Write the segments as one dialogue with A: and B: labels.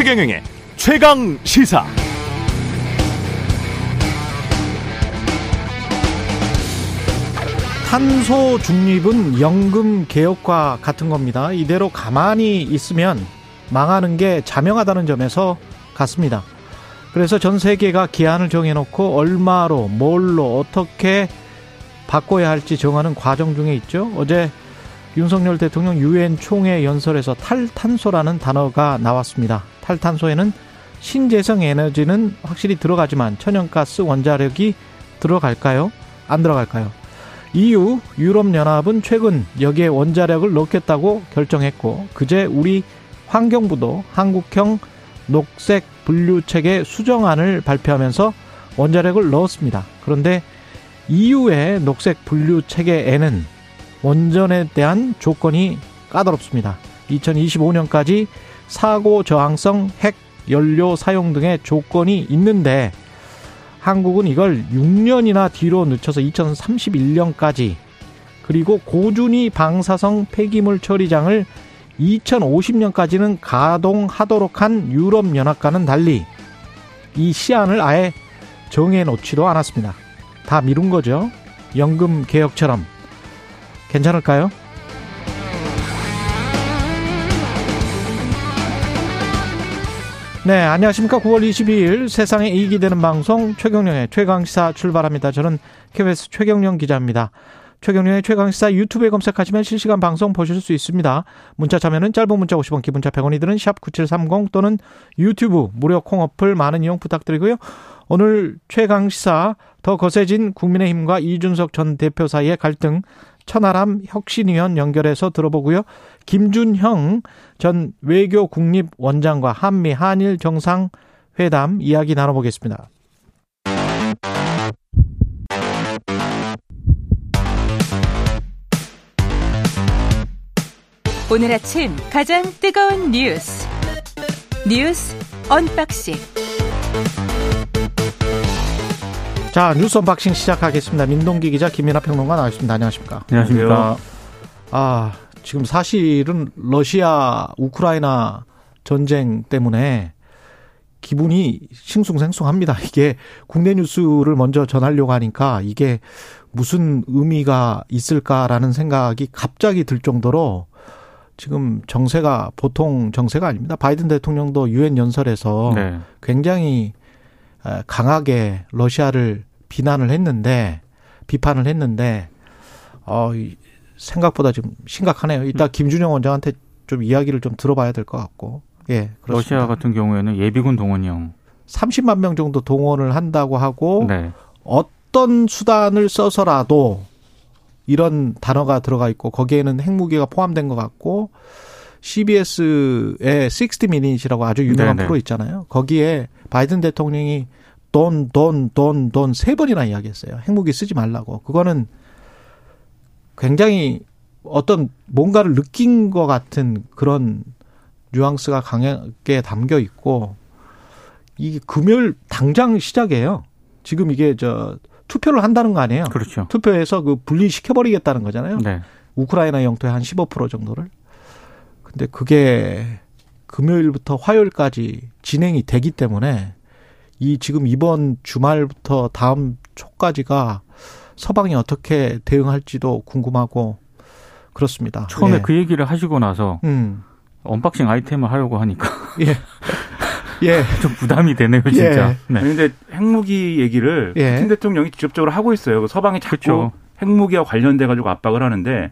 A: 최경영의 최강 시사.
B: 탄소 중립은 연금 개혁과 같은 겁니다. 이대로 가만히 있으면 망하는 게 자명하다는 점에서 같습니다. 그래서 전 세계가 기한을 정해놓고 얼마로, 뭘로, 어떻게 바꿔야 할지 정하는 과정 중에 있죠. 어제 윤석열 대통령 유엔 총회 연설에서 탈탄소라는 단어가 나왔습니다. 탈탄소에는 신재생 에너지는 확실히 들어가지만 천연가스 원자력이 들어갈까요? 안 들어갈까요? EU 유럽연합은 최근 여기에 원자력을 넣겠다고 결정했고 그제 우리 환경부도 한국형 녹색 분류 체계 수정안을 발표하면서 원자력을 넣었습니다. 그런데 EU의 녹색 분류 체계에는 원전에 대한 조건이 까다롭습니다. 2025년까지 사고 저항성 핵 연료 사용 등의 조건이 있는데 한국은 이걸 6년이나 뒤로 늦춰서 2031년까지 그리고 고준위 방사성 폐기물 처리장을 2050년까지는 가동하도록 한 유럽연합과는 달리 이 시안을 아예 정해놓지도 않았습니다. 다 미룬 거죠. 연금 개혁처럼. 괜찮을까요? 네, 안녕하십니까. 9월 22일 세상에 이익이 되는 방송 최경령의 최강시사 출발합니다. 저는 KBS 최경령 기자입니다. 최경령의 최강시사 유튜브에 검색하시면 실시간 방송 보실 수 있습니다. 문자 참여는 짧은 문자 50원, 기본자 100원이 드는 샵 9730 또는 유튜브 무료 콩 어플 많은 이용 부탁드리고요. 오늘 최강시사 더 거세진 국민의힘과 이준석 전 대표 사이의 갈등 천하람 혁신위원 연결해서 들어보고요. 김준형 전 외교 국립 원장과 한미 한일 정상 회담 이야기 나눠보겠습니다.
C: 오늘 아침 가장 뜨거운 뉴스 뉴스 언박싱
B: 자 뉴스 언박싱 시작하겠습니다. 민동기 기자 김민아 평론가 나와있습니다. 안녕하십니까?
D: 안녕하십니까?
B: 아 지금 사실은 러시아 우크라이나 전쟁 때문에 기분이 싱숭생숭합니다. 이게 국내 뉴스를 먼저 전하려고 하니까 이게 무슨 의미가 있을까라는 생각이 갑자기 들 정도로 지금 정세가 보통 정세가 아닙니다. 바이든 대통령도 유엔 연설에서 네. 굉장히 강하게 러시아를 비난을 했는데 비판을 했는데 어 생각보다 좀 심각하네요. 이따 음. 김준영 원장한테 좀 이야기를 좀 들어봐야 될 것 같고. 예.
D: 그렇습니다. 러시아 같은 경우에는 예비군 동원령
B: 30만 명 정도 동원을 한다고 하고 네. 어떤 수단을 써서라도 이런 단어가 들어가 있고 거기에는 핵무기가 포함된 것 같고 CBS의 60 Minutes이라고 아주 유명한 네네. 프로 있잖아요. 거기에 바이든 대통령이 돈, 돈, 돈, 돈 세 번이나 이야기했어요. 핵무기 쓰지 말라고. 그거는 굉장히 어떤 뭔가를 느낀 것 같은 그런 뉘앙스가 강하게 담겨 있고 이게 금요일 당장 시작이에요. 지금 이게 저 투표를 한다는 거 아니에요?
D: 그렇죠.
B: 투표해서 그 분리시켜 버리겠다는 거잖아요. 네. 우크라이나 영토의 한 15% 정도를. 근데 그게 금요일부터 화요일까지 진행이 되기 때문에 이 지금 이번 주말부터 다음 초까지가 서방이 어떻게 대응할지도 궁금하고 그렇습니다.
D: 처음에 예. 그 얘기를 하시고 나서 음. unboxing 아이템을 하려고 하니까 예. 예. 좀 부담이 되네요, 진짜.
E: 예. 네. 근데 핵무기 얘기를 예. 푸틴 대통령이 직접적으로 하고 있어요. 서방이 자꾸 그렇죠. 핵무기와 관련돼 가지고 압박을 하는데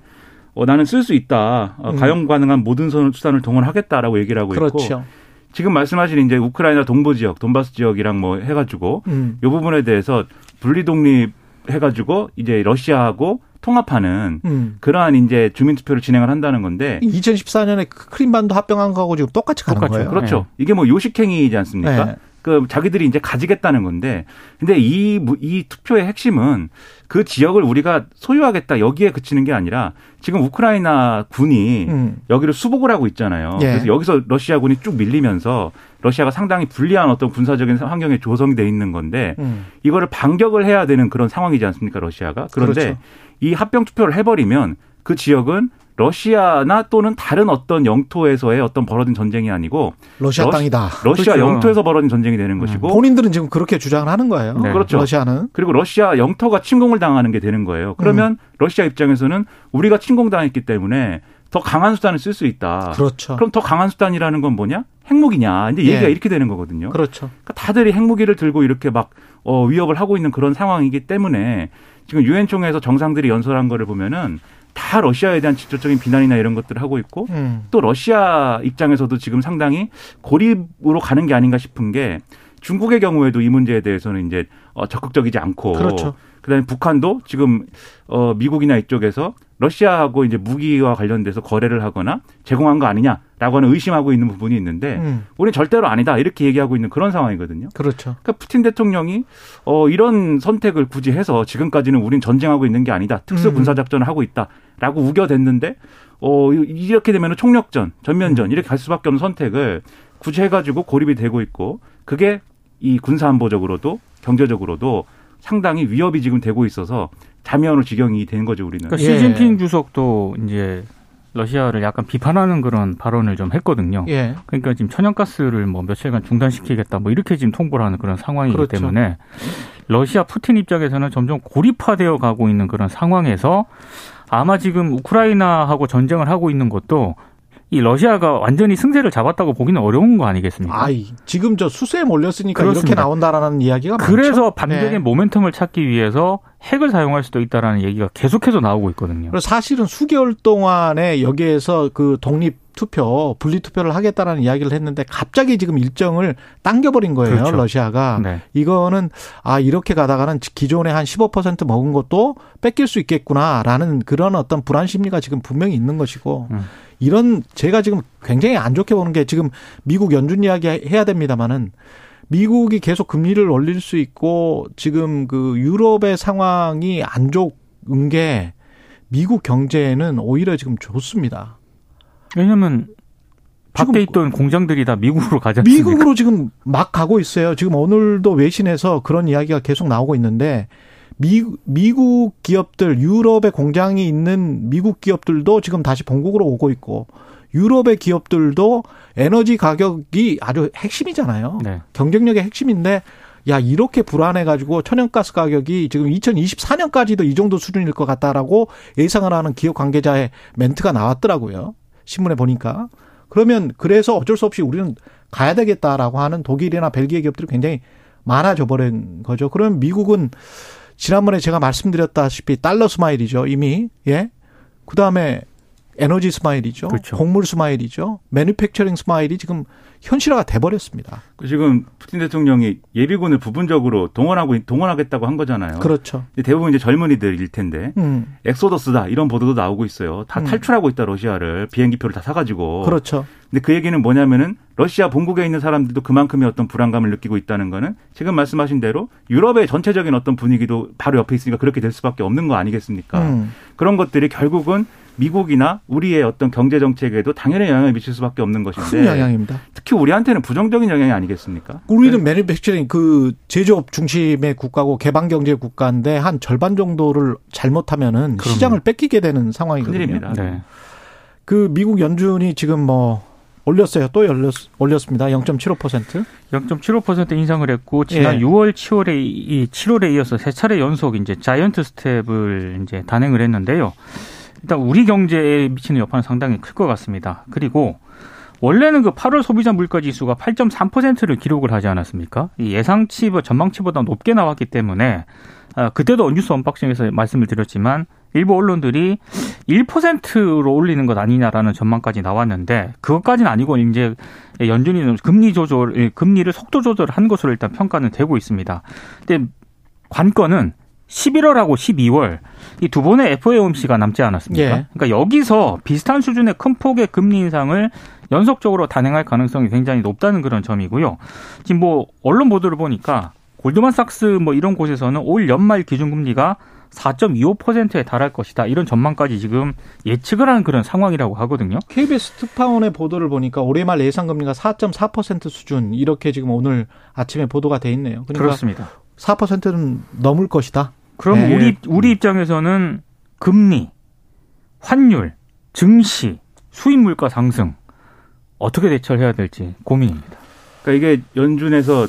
E: 어, 나는 쓸 수 있다. 어, 음. 가용 가능한 모든 수단을 동원하겠다라고 얘기를 하고 있고 그렇죠. 지금 말씀하신 이제 우크라이나 동부 지역, 돈바스 지역이랑 뭐 해가지고 음. 이 부분에 대해서 분리 독립 해가지고 이제 러시아하고 통합하는 음. 그러한 이제 주민 투표를 진행을 한다는 건데
B: 2014년에 크림반도 합병한 거하고 지금 똑같이 가는 똑같죠. 거예요.
E: 그렇죠. 네. 이게 뭐 요식행위이지 않습니까? 네. 그 자기들이 이제 가지겠다는 건데 근데 이 이 투표의 핵심은 그 지역을 우리가 소유하겠다 여기에 그치는 게 아니라 지금 우크라이나 군이 음. 여기를 수복을 하고 있잖아요. 예. 그래서 여기서 러시아군이 쭉 밀리면서 러시아가 상당히 불리한 어떤 군사적인 환경에 조성이 돼 있는 건데 음. 이거를 반격을 해야 되는 그런 상황이지 않습니까 러시아가 그런데 그렇죠. 이 합병 투표를 해버리면 그 지역은 러시아나 또는 다른 어떤 영토에서의 어떤 벌어진 전쟁이 아니고
B: 러시아 러시, 땅이다.
E: 러시아 그렇죠. 영토에서 벌어진 전쟁이 되는 음. 것이고
B: 본인들은 지금 그렇게 주장을 하는 거예요. 네. 그렇죠. 러시아는
E: 그리고 러시아 영토가 침공을 당하는 게 되는 거예요. 그러면 음. 러시아 입장에서는 우리가 침공당했기 때문에 더 강한 수단을 쓸 수 있다.
B: 그렇죠.
E: 그럼 더 강한 수단이라는 건 뭐냐? 핵무기냐? 이제 얘기가 예. 이렇게 되는 거거든요.
B: 그렇죠.
E: 그러니까 다들이 핵무기를 들고 이렇게 막 어, 위협을 하고 있는 그런 상황이기 때문에 지금 유엔 총회에서 정상들이 연설한 거를 보면은 다 러시아에 대한 직접적인 비난이나 이런 것들을 하고 있고 음. 또 러시아 입장에서도 지금 상당히 고립으로 가는 게 아닌가 싶은 게 중국의 경우에도 이 문제에 대해서는 이제 어, 적극적이지 않고
B: 그렇죠.
E: 그다음에 북한도 지금 어 미국이나 이쪽에서 러시아하고 이제 무기와 관련돼서 거래를 하거나 제공한 거 아니냐라고 하는 의심하고 있는 부분이 있는데 음. 우리는 절대로 아니다 이렇게 얘기하고 있는 그런 상황이거든요.
B: 그렇죠.
E: 그러니까 푸틴 대통령이 어 이런 선택을 굳이 해서 지금까지는 우린 전쟁하고 있는 게 아니다. 특수 군사 작전을 하고 있다라고 우겨댔는데 어 이렇게 되면 총력전, 전면전 음. 이렇게 갈 수밖에 없는 선택을 굳이 해가지고 고립이 되고 있고 그게 이 군사안보적으로도 경제적으로도 상당히 위협이 지금 되고 있어서 자면으로 지경이 된 거죠 우리는.
D: 그러니까 예. 시진핑 주석도 이제 러시아를 약간 비판하는 그런 발언을 좀 했거든요. 예. 그러니까 지금 천연가스를 뭐 며칠간 중단시키겠다 뭐 이렇게 지금 통보를 하는 그런 상황이기 그렇죠. 때문에 러시아 푸틴 입장에서는 점점 고립화되어 가고 있는 그런 상황에서 아마 지금 우크라이나하고 전쟁을 하고 있는 것도 이 러시아가 완전히 승세를 잡았다고 보기는 어려운 거 아니겠습니까?
B: 아이, 지금 저 수세에 몰렸으니까 그렇습니다. 이렇게 나온다라는 이야기가
D: 그래서
B: 많죠?
D: 반대의 네. 모멘텀을 찾기 위해서 핵을 사용할 수도 있다라는 얘기가 계속해서 나오고 있거든요.
B: 사실은 수개월 동안에 여기에서 그 독립 투표, 분리 투표를 하겠다라는 이야기를 했는데 갑자기 지금 일정을 당겨버린 거예요. 그렇죠. 러시아가. 네. 이거는 아 이렇게 가다가는 기존에 한 15% 먹은 것도 뺏길 수 있겠구나라는 그런 어떤 불안 심리가 지금 분명히 있는 것이고 음. 이런 제가 지금 굉장히 안 좋게 보는 게 지금 미국 연준 이야기 해야 됩니다마는 미국이 계속 금리를 올릴 수 있고 지금 그 유럽의 상황이 안 좋은 게 미국 경제에는 오히려 지금 좋습니다.
D: 왜냐면 밖에 있던 공장들이 다 미국으로 가지
B: 않습니까? 미국으로 지금 막 가고 있어요. 지금 오늘도 외신에서 그런 이야기가 계속 나오고 있는데 미, 미국 기업들, 유럽의 공장이 있는 미국 기업들도 지금 다시 본국으로 오고 있고 유럽의 기업들도 에너지 가격이 아주 핵심이잖아요. 네. 경쟁력의 핵심인데 야 이렇게 불안해가지고 천연가스 가격이 지금 2024년까지도 이 정도 수준일 것 같다라고 예상을 하는 기업 관계자의 멘트가 나왔더라고요. 신문에 보니까 그러면 그래서 어쩔 수 없이 우리는 가야 되겠다라고 하는 독일이나 벨기에 기업들이 굉장히 많아져 버린 거죠. 그러면 미국은 지난번에 제가 말씀드렸다시피 달러 smile이죠. 이미 예. 그 다음에 에너지 smile이죠. 그렇죠. 곡물 smile이죠. manufacturing smile이 지금 현실화가 돼버렸습니다.
E: 그 지금 푸틴 대통령이 예비군을 부분적으로 동원하고 동원하겠다고 한 거잖아요.
B: 그렇죠.
E: 대부분 이제 젊은이들일 텐데 음. 엑소더스다 이런 보도도 나오고 있어요. 다 음. 탈출하고 있다 러시아를 비행기표를 다 사가지고.
B: 그렇죠.
E: 근데 그 얘기는 뭐냐면은 러시아 본국에 있는 사람들도 그만큼의 어떤 불안감을 느끼고 있다는 거는 지금 말씀하신 대로 유럽의 전체적인 어떤 분위기도 바로 옆에 있으니까 그렇게 될 수밖에 없는 거 아니겠습니까? 음. 그런 것들이 결국은 미국이나 우리의 어떤 경제 정책에도 당연히 영향을 미칠 수밖에 없는 것인데
B: 큰 영향입니다.
E: 특히 우리한테는 부정적인 영향이 아니겠습니까?
B: 우리는 네. 매니팩처링 그 제조업 중심의 국가고 개방 경제 국가인데 한 절반 정도를 잘못하면은 그럼요. 시장을 뺏기게 되는 상황이거든요.
E: 큰일입니다. 네.
B: 그 미국 연준이 지금 뭐 올렸어요. 또 올렸, 올렸습니다. 0.75%.
D: 0.75% 인상을 했고 지난 예. 6월, 7월에 이 7월에 이어서 세 차례 연속 이제 giant step을 이제 단행을 했는데요. 일단 우리 경제에 미치는 여파는 상당히 클 것 같습니다. 그리고 원래는 그 8월 소비자 물가 지수가 8.3%를 기록을 하지 않았습니까? 이 예상치, 전망치보다 높게 나왔기 때문에 아, 그때도 뉴스 unboxing에서 말씀을 드렸지만 일부 언론들이 1%로 올리는 것 아니냐라는 전망까지 나왔는데 그것까지는 아니고 이제 연준이 금리 조절, 예, 금리를 속도 조절한 것으로 일단 평가는 되고 있습니다. 근데 관건은 11월하고 12월 이 두 번의 FOMC가 남지 않았습니까? 예. 그러니까 여기서 비슷한 수준의 큰 폭의 금리 인상을 연속적으로 단행할 가능성이 굉장히 높다는 그런 점이고요. 지금 뭐 언론 보도를 보니까 골드만삭스 뭐 이런 곳에서는 올 연말 기준금리가 4.25%에 달할 것이다. 이런 전망까지 지금 예측을 하는 그런 상황이라고 하거든요.
B: KBS 특파원의 보도를 보니까 올해 말 예상금리가 4.4% 수준 이렇게 지금 오늘 아침에 보도가 돼 있네요.
D: 그러니까 그렇습니다.
B: 4%는 넘을 것이다.
D: 그럼 네. 우리 우리 입장에서는 금리, 환율, 증시, 수입 물가 상승 어떻게 대처를 해야 될지 고민입니다.
E: 그러니까 이게 연준에서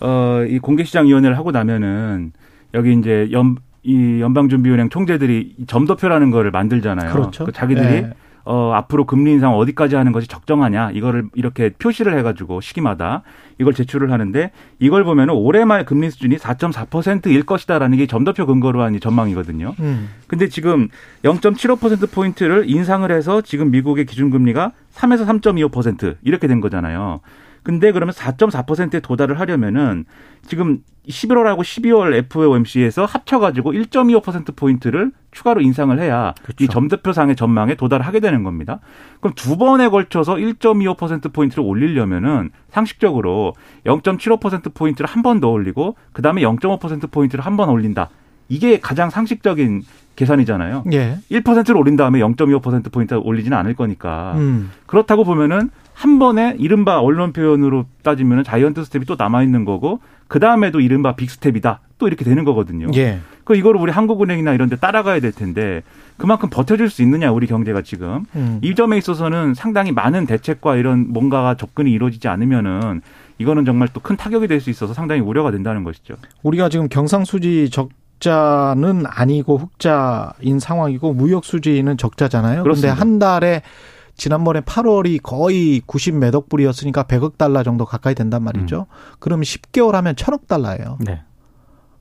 E: 어, 이 공개시장 위원회를 하고 나면은 여기 이제 연, 이 연방준비은행 총재들이 점도표라는 거를 만들잖아요.
B: 그렇죠.
E: 그 자기들이 네. 어, 앞으로 금리 인상 어디까지 하는 것이 적정하냐 이거를 이렇게 표시를 해가지고 시기마다 이걸 제출을 하는데 이걸 보면 은 올해 말 금리 수준이 4.4%일 것이다라는 게 점도표 근거로 한 전망이거든요. 음. 근데 지금 0.75% 포인트를 인상을 해서 지금 미국의 기준금리가 3에서 3.25% 이렇게 된 거잖아요. 근데 그러면 4.4%에 도달을 하려면은 지금 11월하고 12월 FOMC에서 합쳐가지고 1.25% 포인트를 추가로 인상을 해야 그렇죠. 이 점대표상의 전망에 도달하게 되는 겁니다. 그럼 두 번에 걸쳐서 1.25% 포인트를 올리려면은 상식적으로 0.75% 포인트를 한 번 더 올리고 그 다음에 0.5% 포인트를 한 번 올린다. 이게 가장 상식적인 계산이잖아요. 예. 1%를 올린 다음에 0.25% 포인트 올리지는 않을 거니까. 음. 그렇다고 보면은 한 번에 이른바 언론 표현으로 따지면 giant step이 또 남아 있는 거고 그 다음에도 이른바 빅스텝이다 또 이렇게 되는 거거든요. 예. 그 이거를 우리 한국은행이나 이런 데 따라가야 될 텐데 그만큼 버텨줄 수 있느냐 우리 경제가 지금 음. 이 점에 있어서는 상당히 많은 대책과 이런 뭔가가 접근이 이루어지지 않으면은 이거는 정말 또 큰 타격이 될 수 있어서 상당히 우려가 된다는 것이죠.
B: 우리가 지금 경상수지 적 적자는 아니고 흑자인 상황이고 무역 수지는 적자잖아요. 그런데 한 달에 지난번에 8월이 거의 90 몇 억 불이었으니까 100억 달러 정도 가까이 된단 말이죠. 음. 그러면 10개월 하면 1000억 달러예요. 네.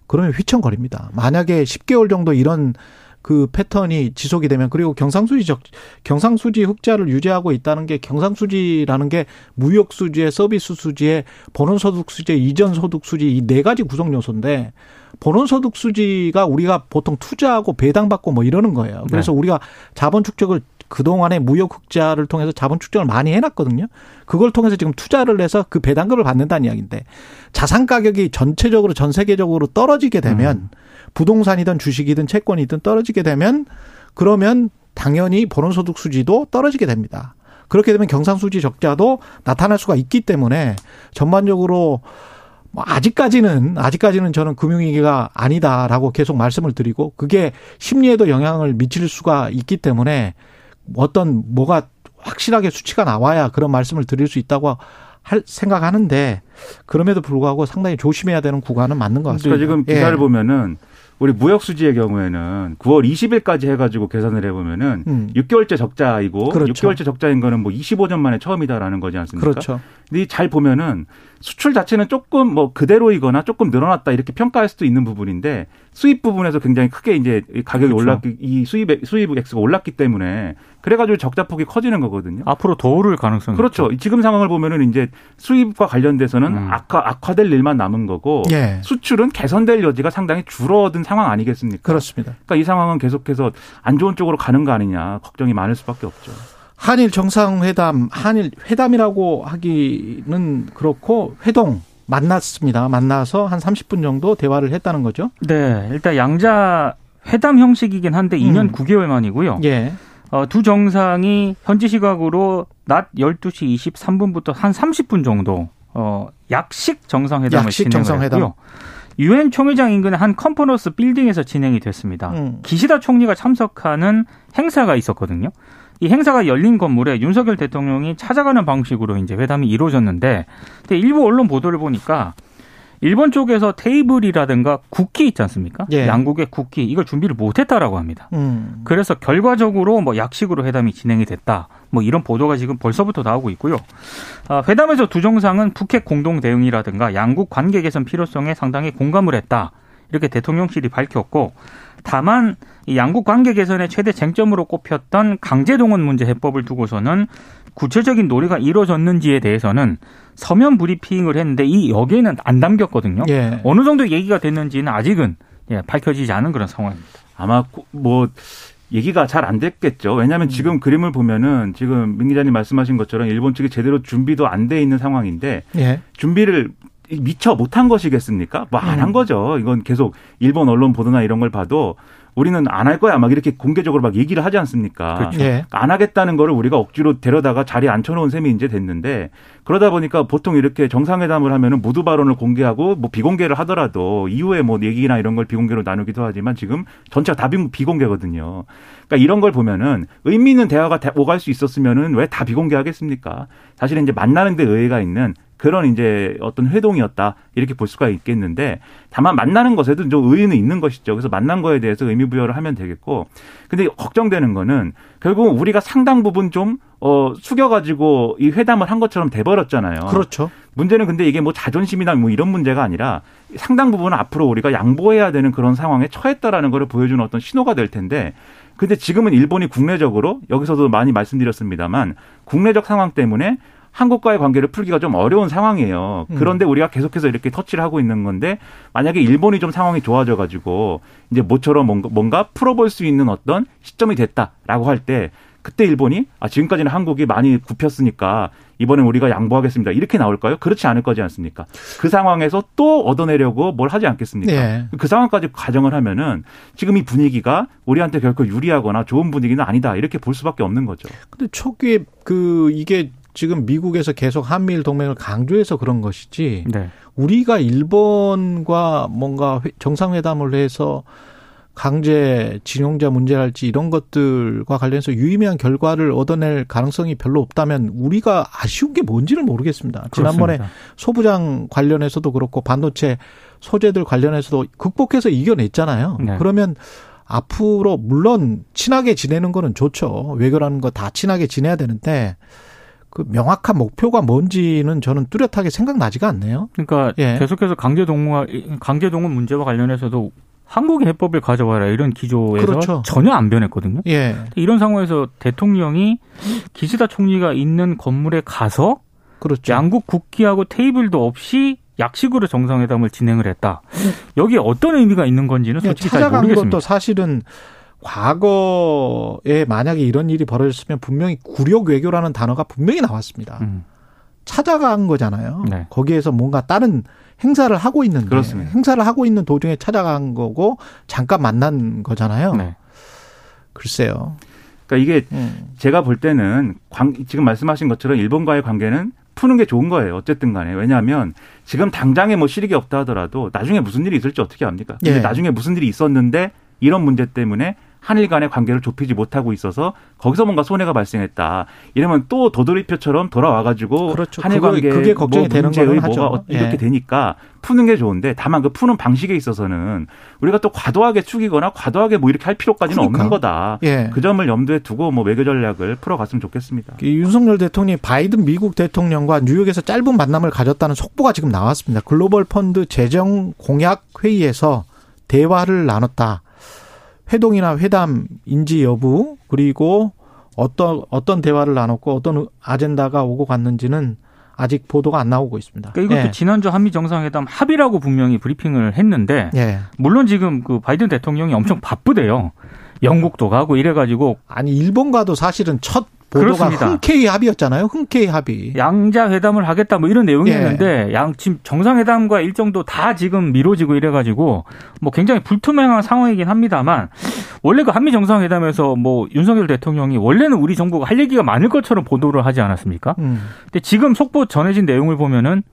B: 그러면 휘청거립니다. 만약에 10개월 정도 이런 그 패턴이 지속이 되면 그리고 경상수지 적 경상수지 흑자를 유지하고 있다는 게 경상수지라는 게 무역 수지의 서비스 수지의 본원 소득 수지 이전 소득 수지 이 네 가지 구성 요소인데 본원 소득 수지가 우리가 보통 투자하고 배당받고 뭐 이러는 거예요. 그래서 네. 우리가 자본 축적을 그동안에 무역 흑자를 통해서 자본 축적을 많이 해놨거든요. 그걸 통해서 지금 투자를 해서 그 배당금을 받는다는 이야기인데 자산 가격이 전체적으로 전 세계적으로 떨어지게 되면 음. 부동산이든 주식이든 채권이든 떨어지게 되면 그러면 당연히 본원소득 수지도 떨어지게 됩니다. 그렇게 되면 경상수지 적자도 나타날 수가 있기 때문에 전반적으로 뭐 아직까지는 아직까지는 저는 금융위기가 아니다라고 계속 말씀을 드리고 그게 심리에도 영향을 미칠 수가 있기 때문에 어떤 뭐가 확실하게 수치가 나와야 그런 말씀을 드릴 수 있다고 할 생각하는데 그럼에도 불구하고 상당히 조심해야 되는 구간은 맞는 것 같습니다.
E: 그러니까 지금 기사를 예. 보면은 우리 무역 수지의 경우에는 9월 20일까지 해가지고 계산을 해보면은 음. 6개월째 적자이고 그렇죠. 6개월째 적자인 거는 뭐 25년 만에 처음이다라는 거지 않습니까? 그렇죠. 근데 잘 보면은 수출 자체는 조금 뭐 그대로이거나 조금 늘어났다 이렇게 평가할 수도 있는 부분인데 수입 부분에서 굉장히 크게 이제 가격이 그렇죠. 올랐기 이 수입 수입 액수가 올랐기 때문에 그래가지고 적자폭이 커지는 거거든요.
D: 앞으로 더 오를 가능성이
E: 그렇죠. 있죠. 지금 상황을 보면은 이제 수입과 관련돼서는 음. 악화 악화될 일만 남은 거고 예. 수출은 개선될 여지가 상당히 줄어든 상황 아니겠습니까?
B: 그렇습니다.
E: 그러니까 이 상황은 계속해서 안 좋은 쪽으로 가는 거 아니냐 걱정이 많을 수밖에 없죠.
B: 한일 정상회담, 한일 회담이라고 하기는 그렇고 회동 만났습니다. 만나서 한 30분 정도 대화를 했다는 거죠.
D: 네, 일단 양자 회담 형식이긴 한데 2년 음. 9개월 만이고요. 예. 어, 두 정상이 현지 시각으로 낮 12시 23분부터 한 30분 정도 어, 약식 정상회담을 약식 진행을 정상회담. 했고요. 유엔 총회장 인근의 한 컨퍼런스 빌딩에서 진행이 됐습니다. 음. 기시다 총리가 참석하는 행사가 있었거든요. 이 행사가 열린 건물에 윤석열 대통령이 찾아가는 방식으로 이제 회담이 이루어졌는데 근데 일부 언론 보도를 보니까 일본 쪽에서 테이블이라든가 국기 있지 않습니까? 예. 양국의 국기 이걸 준비를 못했다라고 합니다. 음. 그래서 결과적으로 뭐 약식으로 회담이 진행이 됐다. 뭐 이런 보도가 지금 벌써부터 나오고 있고요. 아, 회담에서 두 정상은 북핵 공동 대응이라든가 양국 관계 개선 필요성에 상당히 공감을 했다. 이렇게 대통령실이 밝혔고 다만 이 양국 관계 개선의 최대 쟁점으로 꼽혔던 강제 동원 문제 해법을 두고서는 구체적인 논의가 이루어졌는지에 대해서는 서면 브리핑을 했는데 이 여기에는 안 담겼거든요. 예. 어느 정도 얘기가 됐는지는 아직은 예, 밝혀지지 않은 그런 상황입니다.
E: 아마 뭐 얘기가 잘 안 됐겠죠. 왜냐하면 음. 지금 그림을 보면은 지금 민 기자님 말씀하신 것처럼 일본 측이 제대로 준비도 안 돼 있는 상황인데 예. 준비를 미처 못한 것이겠습니까? 뭐 안한 음. 거죠. 이건 계속 일본 언론 보도나 이런 걸 봐도 우리는 안 할 거야 막 이렇게 공개적으로 막 얘기를 하지 않습니까? 그렇죠. 예. 안 하겠다는 거를 우리가 억지로 데려다가 자리에 앉혀놓은 셈이 이제 됐는데 그러다 보니까 보통 이렇게 정상회담을 하면은 모두 발언을 공개하고 뭐 비공개를 하더라도 이후에 뭐 얘기나 이런 걸 비공개로 나누기도 하지만 지금 전체가 다 비공개거든요. 그러니까 이런 걸 보면은 의미 있는 대화가 오갈 수 있었으면은 왜 다 비공개하겠습니까? 사실은 이제 만나는 데 의의가 있는 그런 이제 어떤 회동이었다 이렇게 볼 수가 있겠는데 다만 만나는 것에도 좀 의의는 있는 것이죠. 그래서 만난 거에 대해서 의미 부여를 하면 되겠고 근데 걱정되는 거는 결국 우리가 상당 부분 좀 어, 숙여가지고 이 회담을 한 것처럼 돼버렸잖아요.
B: 그렇죠.
E: 문제는 근데 이게 뭐 자존심이나 뭐 이런 문제가 아니라 상당 부분은 앞으로 우리가 양보해야 되는 그런 상황에 처했다라는 것을 보여주는 어떤 신호가 될 텐데 근데 지금은 일본이 국내적으로 여기서도 많이 말씀드렸습니다만 국내적 상황 때문에 한국과의 관계를 풀기가 좀 어려운 상황이에요. 음. 그런데 우리가 계속해서 이렇게 터치를 하고 있는 건데 만약에 일본이 좀 상황이 좋아져 가지고 이제 모처럼 뭔가, 뭔가 풀어볼 수 있는 어떤 시점이 됐다라고 할 때 그때 일본이 아 지금까지는 한국이 많이 굽혔으니까 이번엔 우리가 양보하겠습니다. 이렇게 나올까요? 그렇지 않을 거지 않습니까? 그 상황에서 또 얻어내려고 뭘 하지 않겠습니까? 네. 그 상황까지 가정을 하면은 지금 이 분위기가 우리한테 결코 유리하거나 좋은 분위기는 아니다. 이렇게 볼 수밖에 없는 거죠.
B: 근데 초기에 그 이게 지금 미국에서 계속 한미일 동맹을 강조해서 그런 것이지 네. 우리가 일본과 뭔가 정상회담을 해서 강제 징용자 문제랄지 이런 것들과 관련해서 유의미한 결과를 얻어낼 가능성이 별로 없다면 우리가 아쉬운 게 뭔지를 모르겠습니다. 지난번에 그렇습니다. 소부장 관련해서도 그렇고 반도체 소재들 관련해서도 극복해서 이겨냈잖아요. 네. 그러면 앞으로 물론 친하게 지내는 거는 좋죠. 외교라는 거 다 친하게 지내야 되는데 그 명확한 목표가 뭔지는 저는 뚜렷하게 생각나지가 않네요.
D: 그러니까 예. 계속해서 강제 동원 강제 동원 문제와 관련해서도 한국의 해법을 가져와라 이런 기조에서 그렇죠. 전혀 안 변했거든요. 예. 이런 상황에서 대통령이 기시다 총리가 있는 건물에 가서 그렇죠. 양국 국기하고 테이블도 없이 약식으로 정상회담을 진행을 했다. 여기에 어떤 의미가 있는 건지는 예, 솔직히 잘 모르겠습니다.
B: 것도 사실은 과거에 만약에 이런 일이 벌어졌으면 분명히 굴욕 외교라는 단어가 분명히 나왔습니다. 음. 찾아간 거잖아요. 네. 거기에서 뭔가 다른 행사를 하고 있는데 그렇습니다. 행사를 하고 있는 도중에 찾아간 거고 잠깐 만난 거잖아요. 네. 글쎄요.
E: 그러니까 이게 음. 제가 볼 때는 관, 지금 말씀하신 것처럼 일본과의 관계는 푸는 게 좋은 거예요. 어쨌든 간에. 왜냐하면 지금 당장에 뭐 실익이 없다 하더라도 나중에 무슨 일이 있을지 어떻게 압니까? 근데 예. 나중에 무슨 일이 있었는데 이런 문제 때문에 한일 간의 관계를 좁히지 못하고 있어서 거기서 뭔가 손해가 발생했다. 이러면 또 도돌이표처럼 돌아와가지고 그렇죠. 한일 관계 그게 걱정이 뭐 되는 문제의 뭐가 어, 이렇게 예. 되니까 푸는 게 좋은데 다만 그 푸는 방식에 있어서는 우리가 또 과도하게 축이거나 과도하게 뭐 이렇게 할 필요까지는 그러니까. 없는 거다. 예. 그 점을 염두에 두고 뭐 외교 전략을 풀어갔으면 좋겠습니다.
B: 윤석열 대통령이 바이든 미국 대통령과 뉴욕에서 짧은 만남을 가졌다는 속보가 지금 나왔습니다. 글로벌 펀드 재정 공약 회의에서 대화를 나눴다. 회동이나 회담인지 여부 그리고 어떤 어떤 대화를 나눴고 어떤 아젠다가 오고 갔는지는 아직 보도가 안 나오고 있습니다.
D: 그러니까 이것도 예. 지난주 한미 정상회담 합의라고 분명히 브리핑을 했는데 예. 물론 지금 그 바이든 대통령이 엄청 바쁘대요. 영국도 가고 이래가지고
B: 아니 일본과도 사실은 첫 보도가 그렇습니다. 흔쾌히 합의였잖아요. 흔쾌히 합의.
D: 양자 회담을 하겠다 뭐 이런 내용이었는데 예. 양 지금 정상회담과 일정도 다 지금 미뤄지고 이래가지고 뭐 굉장히 불투명한 상황이긴 합니다만 원래 그 한미 정상회담에서 뭐 윤석열 대통령이 원래는 우리 정부가 할 얘기가 많을 것처럼 보도를 하지 않았습니까? 음. 근데 지금 속보 전해진 내용을 보면은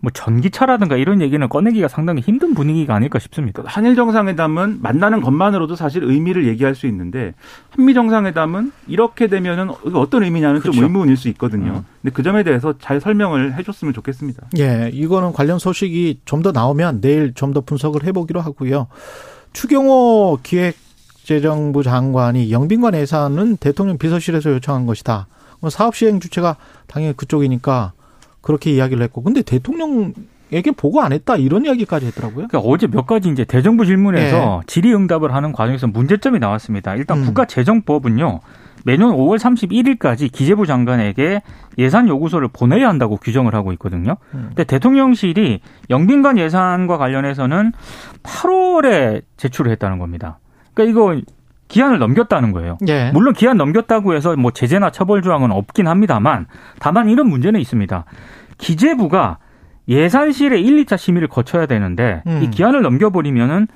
D: 뭐 전기차라든가 이런 얘기는 꺼내기가 상당히 힘든 분위기가 아닐까 싶습니다.
E: 한일 정상회담은 만나는 것만으로도 사실 의미를 얘기할 수 있는데 한미 정상회담은 이렇게 되면은 어떤 의미냐는 그렇죠. 좀 의문일 수 있거든요. 음. 근데 그 점에 대해서 잘 설명을 해줬으면 좋겠습니다.
B: 예, 이거는 관련 소식이 좀 더 나오면 내일 좀 더 분석을 해보기로 하고요. 추경호 기획재정부 장관이 영빈관 예산은 대통령 비서실에서 요청한 것이다. 뭐 사업 시행 주체가 당연히 그쪽이니까 그렇게 이야기를 했고, 근데 대통령 에게 보고 안 했다 이런 이야기까지 했더라고요.
D: 그러니까 어제 몇 가지 이제 대정부 질문에서 네. 질의응답을 하는 과정에서 문제점이 나왔습니다. 일단 음. 국가재정법은요 매년 5월 31일까지 기재부 장관에게 예산 요구서를 보내야 한다고 규정을 하고 있거든요. 음. 근데 대통령실이 영빈관 예산과 관련해서는 8월에 제출을 했다는 겁니다. 그러니까 이거 기한을 넘겼다는 거예요. 예. 물론 기한 넘겼다고 해서 뭐 제재나 처벌 조항은 없긴 합니다만 다만 이런 문제는 있습니다. 기재부가 예산실의 1, 2차 심의를 거쳐야 되는데 음. 이 기한을 넘겨버리면은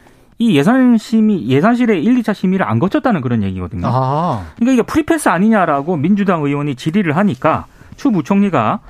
D: 이 예산 심의 예산실의 1, 2차 심의를 안 거쳤다는 그런 얘기거든요. 아. 그러니까 이게 free pass 아니냐라고 민주당 의원이 질의를 하니까 추 부총리가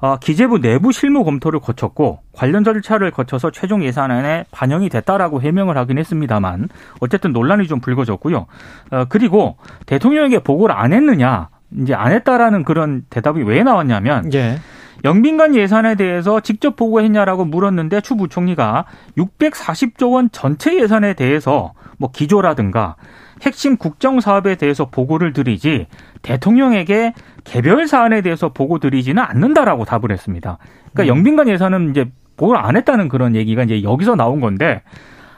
D: 어, 기재부 내부 실무 검토를 거쳤고 관련 절차를 거쳐서 최종 예산안에 반영이 됐다라고 해명을 하긴 했습니다만 어쨌든 논란이 좀 불거졌고요. 어, 그리고 대통령에게 보고를 안 했느냐 이제 안 했다라는 그런 대답이 왜 나왔냐면 예. 영빈관 예산에 대해서 직접 보고했냐라고 물었는데 추 부총리가 640조 원 전체 예산에 대해서 뭐 기조라든가 핵심 국정 사업에 대해서 보고를 드리지 대통령에게 개별 사안에 대해서 보고 드리지는 않는다라고 답을 했습니다. 그러니까 음. 영빈관 예산은 이제 보고를 안 했다는 그런 얘기가 이제 여기서 나온 건데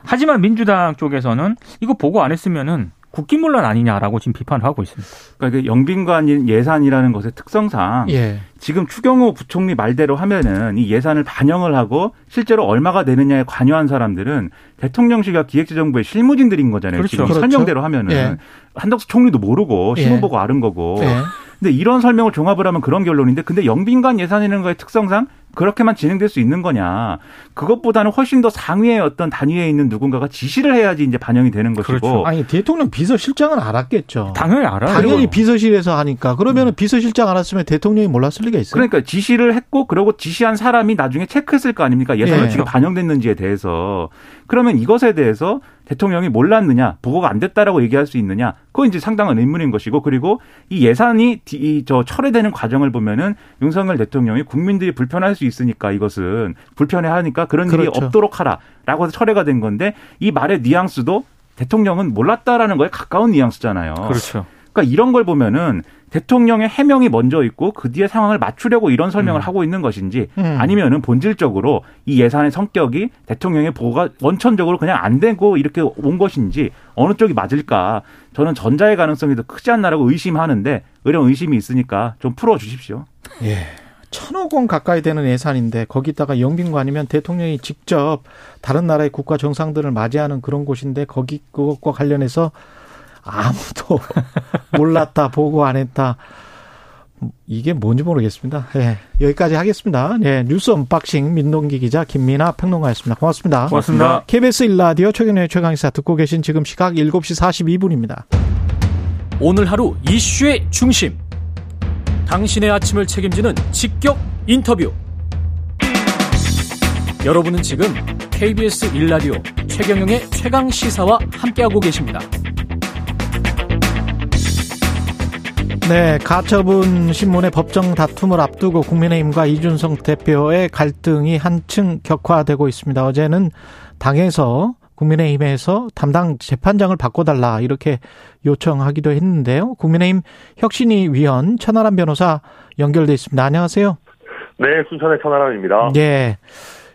D: 하지만 민주당 쪽에서는 이거 보고 안 했으면은 국기문란 아니냐라고 지금 비판을 하고 있습니다.
E: 그러니까 영빈관 예산이라는 것의 특성상 예. 지금 추경호 부총리 말대로 하면은 이 예산을 반영을 하고 실제로 얼마가 되느냐에 관여한 사람들은 대통령실과 기획재정부의 실무진들인 거잖아요. 그렇죠. 지금 그렇죠. 설명대로 하면은 예. 한덕수 총리도 모르고 신문 예. 보고 아는 거고. 예. 근데 이런 설명을 종합을 하면 그런 결론인데 근데 영빈관 예산이라는 거의 특성상 그렇게만 진행될 수 있는 거냐. 그것보다는 훨씬 더 상위의 어떤 단위에 있는 누군가가 지시를 해야지 이제 반영이 되는 것이고. 그렇죠.
B: 아니, 대통령 비서실장은 알았겠죠.
D: 당연히 알아요.
B: 당연히 비서실에서 하니까. 그러면 음. 비서실장 알았으면 대통령이 몰랐을 리가 있어요.
E: 그러니까 지시를 했고 그러고 지시한 사람이 나중에 체크했을 거 아닙니까? 예산 어떻게 예. 반영됐는지에 대해서. 그러면 이것에 대해서 대통령이 몰랐느냐, 보고가 안 됐다라고 얘기할 수 있느냐, 그건 이제 상당한 의문인 것이고, 그리고 이 예산이 저 철회되는 과정을 보면은 윤석열 대통령이 국민들이 불편할 수 있으니까 이것은 불편해하니까 그런 그렇죠. 일이 없도록 하라라고 해서 철회가 된 건데 이 말의 뉘앙스도 대통령은 몰랐다라는 거에 가까운 뉘앙스잖아요.
D: 그렇죠.
E: 그러니까 이런 걸 보면은 대통령의 해명이 먼저 있고 그 뒤에 상황을 맞추려고 이런 설명을 음. 하고 있는 것인지 음. 아니면은 본질적으로 이 예산의 성격이 대통령의 보고가 원천적으로 그냥 안 되고 이렇게 온 것인지 어느 쪽이 맞을까 저는 전자의 가능성이 더 크지 않나라고 의심하는데 의령 의심이 있으니까 좀 풀어 주십시오.
B: 예. 천억 원 가까이 되는 예산인데 거기다가 영빈관이면 대통령이 직접 다른 나라의 국가 정상들을 맞이하는 그런 곳인데 거기 그것과 관련해서 아무도 몰랐다, 보고 안 했다. 이게 뭔지 모르겠습니다. 예, 여기까지 하겠습니다. 예, 뉴스 unboxing 민동기 기자 김민아 평론가였습니다. 고맙습니다.
D: 고맙습니다.
B: KBS 일라디오 최경영의 최강시사 듣고 계신 지금 시각 7시 42분입니다.
A: 오늘 하루 이슈의 중심. 당신의 아침을 책임지는 직격 인터뷰. 여러분은 지금 KBS 일라디오 최경영의 최강 시사와 함께하고 계십니다.
B: 네, 가처분 신문의 법정 다툼을 앞두고 국민의힘과 이준성 대표의 갈등이 한층 격화되고 있습니다. 어제는 당에서 국민의힘에서 담당 재판장을 바꿔달라 이렇게 요청하기도 했는데요. 국민의힘 혁신위 위원 천하람 변호사 연결돼 있습니다. 안녕하세요.
F: 네, 순천의 천하람입니다.
B: 네.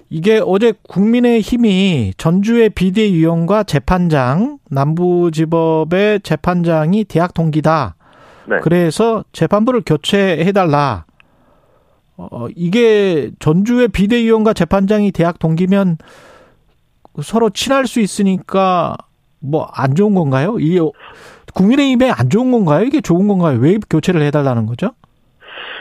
B: 이게 어제 국민의힘이 전주의 비대위원과 재판장, 남부지법의 재판장이 대학 동기다. 네. 그래서 재판부를 교체해달라. 어, 이게 전주의 비대위원과 재판장이 대학 동기면 서로 친할 수 있으니까 뭐 안 좋은 건가요? 이 국민의힘에 안 좋은 건가요? 이게 좋은 건가요? 왜 교체를 해달라는 거죠?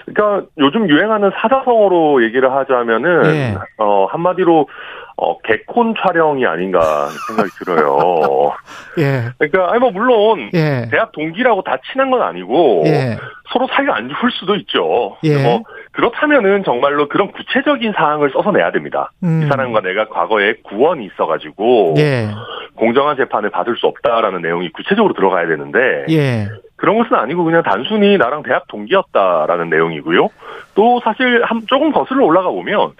F: 그러니까 요즘 유행하는 사자성어로 얘기를 하자면은 네. 어 한마디로 어, 개콘 촬영이 아닌가 생각이 들어요. 예. 그러니까, 아니, 뭐, 물론, 예. 대학 동기라고 다 친한 건 아니고, 예. 서로 사이가 안 좋을 수도 있죠. 예. 뭐, 그렇다면은 정말로 그런 구체적인 사항을 써서 내야 됩니다. 음. 이 사람과 내가 과거에 구원이 있어가지고, 예. 공정한 재판을 받을 수 없다라는 내용이 구체적으로 들어가야 되는데, 예. 그런 것은 아니고 그냥 단순히 나랑 대학 동기였다라는 내용이고요. 또 사실 한, 조금 거슬러 올라가 보면,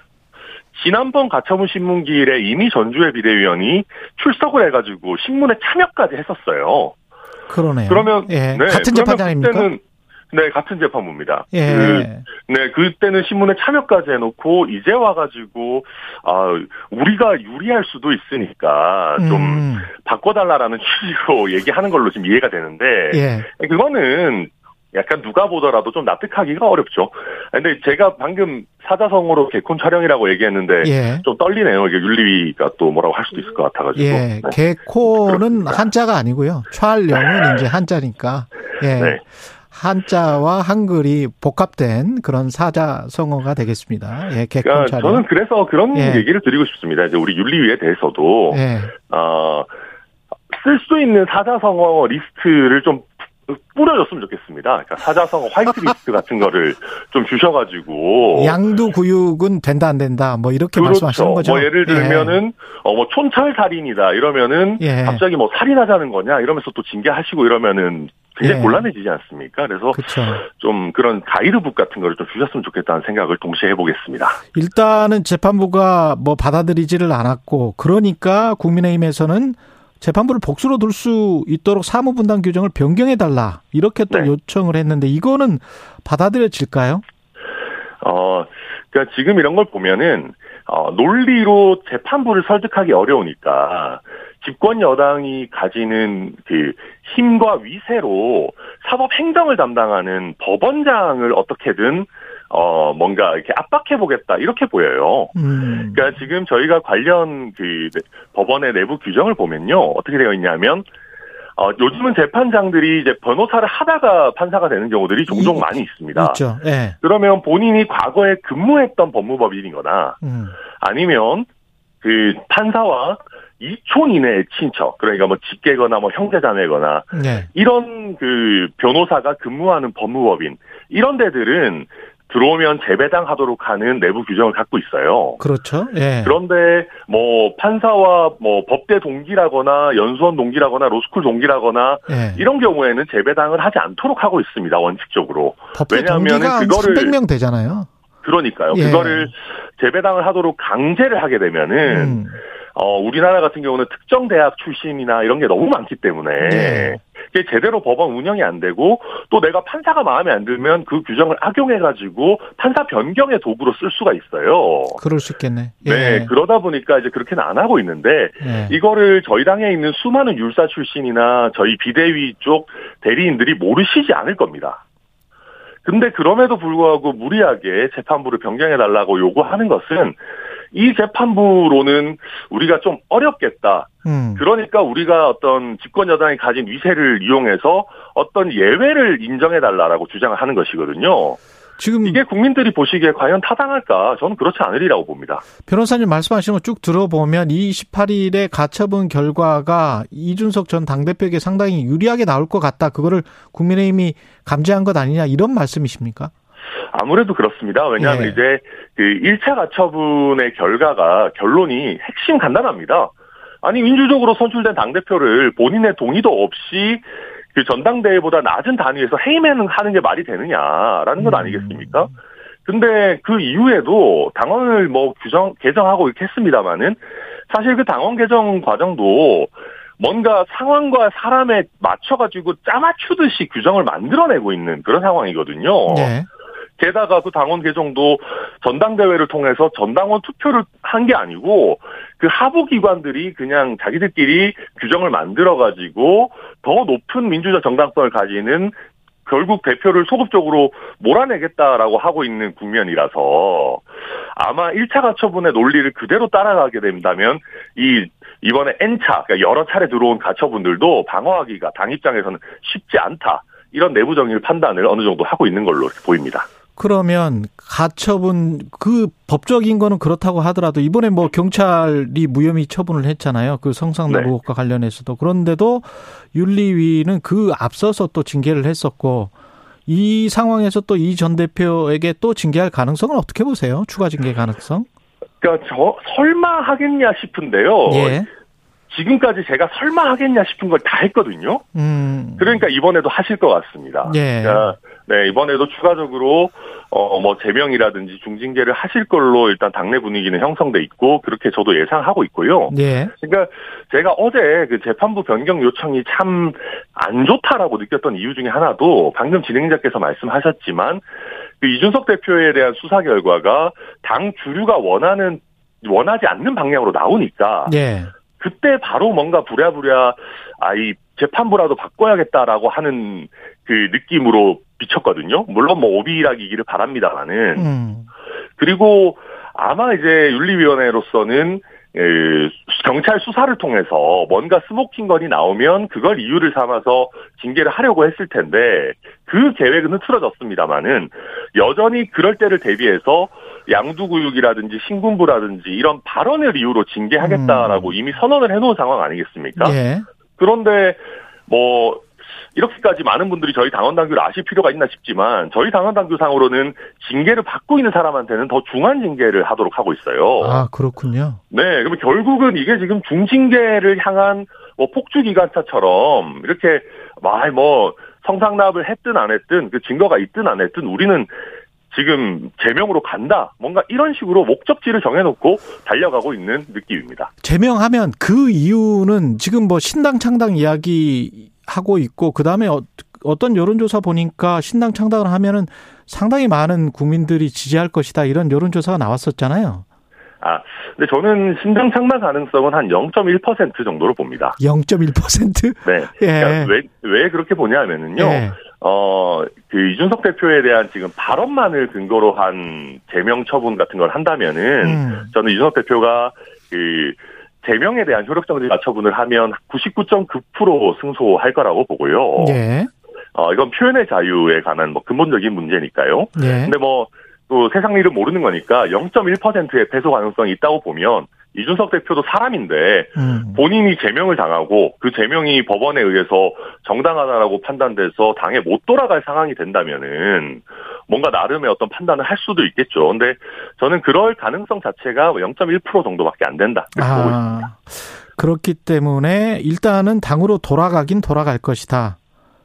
F: 지난번 가처분 신문기일에 이미 전주의 비대위원이 출석을 해가지고 신문에 참여까지 했었어요.
B: 그러네요.
F: 그러면
B: 예. 네, 같은 재판장입니까? 그때는
F: 네, 같은 재판부입니다. 예. 그, 네, 그때는 신문에 참여까지 해놓고 이제 와가지고 아 우리가 유리할 수도 있으니까 좀 음. 바꿔달라라는 취지로 얘기하는 걸로 지금 이해가 되는데 예. 그거는 약간 누가 보더라도 좀 납득하기가 어렵죠. 근데 제가 방금 사자성어로 개콘 촬영이라고 얘기했는데 예. 좀 떨리네요. 이게 윤리위가 또 뭐라고 할 수도 있을 것 같아가지고.
B: 예, 네. 개콘은 한자가 아니고요. 촬영은 이제 한자니까. 예. 네. 한자와 한글이 복합된 그런 사자성어가 되겠습니다. 예,
F: 그러니까 저는 그래서 그런 예. 얘기를 드리고 싶습니다. 이제 우리 윤리위에 대해서도 예. 어, 쓸 수 있는 사자성어 리스트를 좀 뿌려줬으면 좋겠습니다. 그러니까 사자성어 화이트리스트 같은 거를 좀 주셔가지고
B: 양두구육은 된다 안 된다 뭐 이렇게 그렇죠. 말씀하시는 거죠.
F: 뭐 예를 들면은 예. 어뭐 촌철 살인이다 이러면은 예. 갑자기 뭐 살인하자는 거냐 이러면서 또 징계하시고 이러면은 굉장히 예. 곤란해지지 않습니까? 그래서 그쵸. 좀 그런 가이드북 같은 거를 좀 주셨으면 좋겠다는 생각을 동시에 해보겠습니다.
B: 일단은 재판부가 뭐 받아들이지를 않았고 그러니까 국민의힘에서는 재판부를 복수로 둘 수 있도록 사무분담 규정을 변경해 달라 이렇게 또 네. 요청을 했는데 이거는 받아들여질까요?
F: 어, 그러니까 지금 이런 걸 보면은 어, 논리로 재판부를 설득하기 어려우니까 집권 여당이 가지는 그 힘과 위세로 사법 행정을 담당하는 법원장을 어떻게든 어, 뭔가 이렇게 압박해 보겠다, 이렇게 보여요. 음. 그러니까 지금 저희가 관련 그 법원의 내부 규정을 보면요. 어떻게 되어 있냐면, 어, 요즘은 재판장들이 이제 변호사를 하다가 판사가 되는 경우들이 종종 이, 많이 있습니다.
B: 있죠. 네.
F: 그러면 본인이 과거에 근무했던 법무법인이거나, 음. 아니면 그 판사와 이촌 이내의 친척, 그러니까 뭐 직계거나 뭐 형제자매거나, 네. 이런 그 변호사가 근무하는 법무법인, 이런 데들은 들어오면 재배당하도록 하는 내부 규정을 갖고 있어요.
B: 그렇죠. 예.
F: 그런데 뭐 판사와 뭐 법대 동기라거나 연수원 동기라거나 로스쿨 동기라거나 예. 이런 경우에는 재배당을 하지 않도록 하고 있습니다. 원칙적으로.
B: 왜냐하면 그거를 300명 되잖아요.
F: 그러니까요. 예. 그거를 재배당을 하도록 강제를 하게 되면은 음. 어, 우리나라 같은 경우는 특정 대학 출신이나 이런 게 너무 많기 때문에 네. 제대로 법원 운영이 안 되고 또 내가 판사가 마음에 안 들면 그 규정을 악용해 가지고 판사 변경의 도구로 쓸 수가 있어요.
B: 그럴 수 있겠네.
F: 예. 네, 그러다 보니까 이제 그렇게는 안 하고 있는데 네. 이거를 저희 당에 있는 수많은 율사 출신이나 저희 비대위 쪽 대리인들이 모르시지 않을 겁니다. 근데 그럼에도 불구하고 무리하게 재판부를 변경해 달라고 요구하는 것은 이 재판부로는 우리가 좀 어렵겠다. 음. 그러니까 우리가 어떤 집권 여당이 가진 위세를 이용해서 어떤 예외를 인정해 달라라고 주장을 하는 것이거든요. 지금 이게 국민들이 보시기에 과연 타당할까? 저는 그렇지 않으리라고 봅니다.
B: 변호사님 말씀하신 거쭉 들어보면 28일에 가처분 결과가 이준석 전 당대표에게 상당히 유리하게 나올 것 같다. 그거를 국민의힘이 감지한 것 아니냐 이런 말씀이십니까?
F: 아무래도 그렇습니다. 왜냐하면 예. 이제 그 1차 가처분의 결과가 결론이 핵심 간단합니다. 아니 민주적으로 선출된 당 대표를 본인의 동의도 없이 그 전당대회보다 낮은 단위에서 해임하는 하는 게 말이 되느냐라는 것 음. 아니겠습니까? 근데 그 이후에도 당원을 뭐 규정 개정하고 이렇게 했습니다마는 사실 그 당원 개정 과정도 뭔가 상황과 사람에 맞춰가지고 짜맞추듯이 규정을 만들어내고 있는 그런 상황이거든요. 네. 게다가 그 당원 개정도 전당대회를 통해서 전당원 투표를 한 게 아니고 그 하부 기관들이 그냥 자기들끼리 규정을 만들어 가지고 더 높은 민주적 정당성을 가지는 결국 대표를 소극적으로 몰아내겠다라고 하고 있는 국면이라서 아마 1차 가처분의 논리를 그대로 따라가게 된다면 이 이번에 N차 그러니까 여러 차례 들어온 가처분들도 방어하기가 당 입장에서는 쉽지 않다. 이런 내부적인 판단을 어느 정도 하고 있는 걸로 보입니다.
B: 그러면 가처분 그 법적인 거는 그렇다고 하더라도 이번에 뭐 경찰이 무혐의 처분을 했잖아요. 그 성상납 네. 의혹과 관련해서도 그런데도 윤리위는 그 앞서서 또 징계를 했었고 이 상황에서 또 이 전 대표에게 또 징계할 가능성은 어떻게 보세요? 추가 징계 가능성?
F: 그러니까 저 설마 하겠냐 싶은데요. 예. 지금까지 제가 설마 하겠냐 싶은 걸 다 했거든요. 음. 그러니까 이번에도 하실 것 같습니다. 예. 그러니까 네, 이번에도 추가적으로 어 뭐 제명이라든지 중징계를 하실 걸로 일단 당내 분위기는 형성돼 있고 그렇게 저도 예상하고 있고요. 예. 그러니까 제가 어제 그 재판부 변경 요청이 참 안 좋다라고 느꼈던 이유 중에 하나도 방금 진행자께서 말씀하셨지만 그 이준석 대표에 대한 수사 결과가 당 주류가 원하는 원하지 않는 방향으로 나오니까 예. 그때 바로 뭔가 부랴부랴 아이 재판부라도 바꿔야겠다라고 하는 그 느낌으로 비쳤거든요. 물론 뭐 오비이락이기를 바랍니다만은. 음. 그리고 아마 이제 윤리위원회로서는 경찰 수사를 통해서 뭔가 smoking gun이 나오면 그걸 이유를 삼아서 징계를 하려고 했을 텐데 그 계획은 흐트러졌습니다만은 여전히 그럴 때를 대비해서 양두구육이라든지 신군부라든지 이런 발언을 이유로 징계하겠다라고 음. 이미 선언을 해놓은 상황 아니겠습니까? 예. 그런데 뭐 이렇게까지 많은 분들이 저희 당원 당규를 아실 필요가 있나 싶지만 저희 당원 당규상으로는 징계를 받고 있는 사람한테는 더 중한 징계를 하도록 하고 있어요.
B: 아 그렇군요.
F: 네, 그러면 결국은 이게 지금 중징계를 향한 뭐 폭주 기관차처럼 이렇게 뭐 성상납을 했든 안 했든 그 증거가 있든 안 했든 우리는 지금 제명으로 간다. 뭔가 이런 식으로 목적지를 정해놓고 달려가고 있는 느낌입니다.
B: 제명하면 그 이유는 지금 뭐 신당 창당 이야기 하고 있고 그다음에 어, 어떤 여론조사 보니까 신당 창당을 하면은 상당히 많은 국민들이 지지할 것이다 이런 여론조사가 나왔었잖아요.
F: 아, 근데 저는 신당 창당 가능성은 한 0.1% 정도로 봅니다.
B: 0.1%?
F: 네. 예. 그러니까 왜, 왜 그렇게 보냐면은요. 예. 어, 그 이준석 대표에 대한 지금 발언만을 근거로 한 제명 처분 같은 걸 한다면은 음. 저는 이준석 대표가 그 제명에 대한 효력정지 가처분을 하면 99.9% 승소할 거라고 보고요. 예. 어, 이건 표현의 자유에 관한 뭐 근본적인 문제니까요. 예. 근데 뭐 또 세상 일을 모르는 거니까 0.1%의 패소 가능성이 있다고 보면 이준석 대표도 사람인데 음. 본인이 제명을 당하고 그 제명이 법원에 의해서 정당하다라고 판단돼서 당에 못 돌아갈 상황이 된다면은 뭔가 나름의 어떤 판단을 할 수도 있겠죠. 근데 저는 그럴 가능성 자체가 0.1% 정도밖에 안 된다. 이렇게 아, 보고 있습니다.
B: 그렇기 때문에 일단은 당으로 돌아가긴 돌아갈 것이다.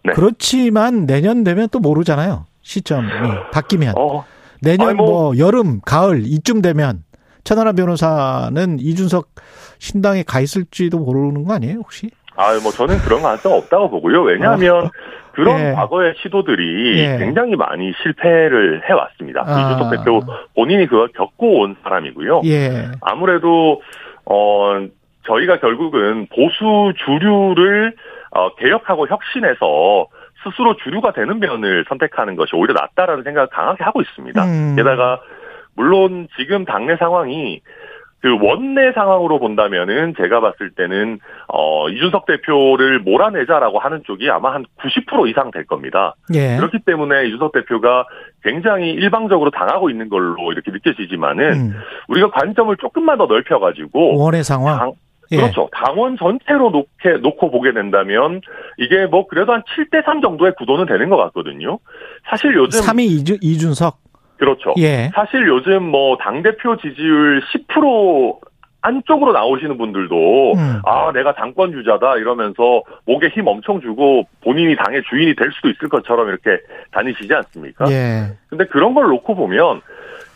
B: 네. 그렇지만 내년 되면 또 모르잖아요. 시점이 바뀌면. 어. 내년 뭐, 뭐 여름, 가을 이쯤 되면 천하라 변호사는 이준석 신당에 가 있을지도 모르는 거 아니에요, 혹시?
F: 아, 뭐 저는 그런 가능성 없다고 보고요. 왜냐하면 어. 그런 예. 과거의 시도들이 예. 굉장히 많이 실패를 해왔습니다. 아. 이준석 대표 본인이 그걸 겪고 온 사람이고요. 예. 아무래도 어 저희가 결국은 보수 주류를 어, 개혁하고 혁신해서 스스로 주류가 되는 면을 선택하는 것이 오히려 낫다라는 생각을 강하게 하고 있습니다. 음. 게다가 물론 지금 당내 상황이 그 원내 상황으로 본다면은 제가 봤을 때는 어 이준석 대표를 몰아내자라고 하는 쪽이 아마 한 90% 이상 될 겁니다. 예. 그렇기 때문에 이준석 대표가 굉장히 일방적으로 당하고 있는 걸로 이렇게 느껴지지만은 음. 우리가 관점을 조금만 더 넓혀 가지고
B: 원의 상황. 당,
F: 예. 그렇죠. 당원 전체로 놓게, 놓고 보게 된다면 이게 뭐 그래도 한 7대 3 정도의 구도는 되는 것 같거든요. 사실 요즘
B: 3위 이준, 이준석
F: 그렇죠. 예. 사실 요즘 뭐 당대표 지지율 10% 안쪽으로 나오시는 분들도 음. 아 내가 당권 주자다 이러면서 목에 힘 엄청 주고 본인이 당의 주인이 될 수도 있을 것처럼 이렇게 다니시지 않습니까? 예. 근데 그런 걸 놓고 보면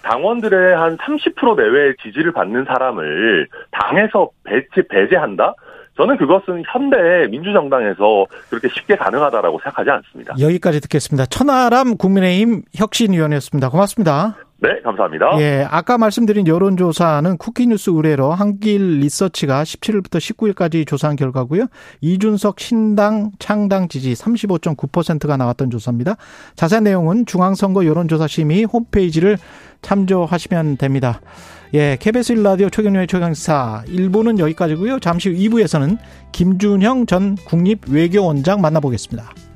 F: 당원들의 한 30% 내외의 지지를 받는 사람을 당에서 배치 배제한다? 저는 그것은 현대 민주정당에서 그렇게 쉽게 가능하다라고 생각하지 않습니다.
B: 여기까지 듣겠습니다. 천하람 국민의힘 혁신위원이었습니다. 고맙습니다.
F: 네, 감사합니다.
B: 예, 아까 말씀드린 여론조사는 쿠키뉴스 의뢰로 한길 리서치가 17일부터 19일까지 조사한 결과고요. 이준석 신당 창당 지지 35.9%가 나왔던 조사입니다. 자세한 내용은 중앙선거 여론조사심의 홈페이지를 참조하시면 됩니다. 예, KBS 1라디오 최경련의 최강사 1부는 여기까지고요. 잠시 후 2부에서는 김준형 전 국립외교원장 만나보겠습니다.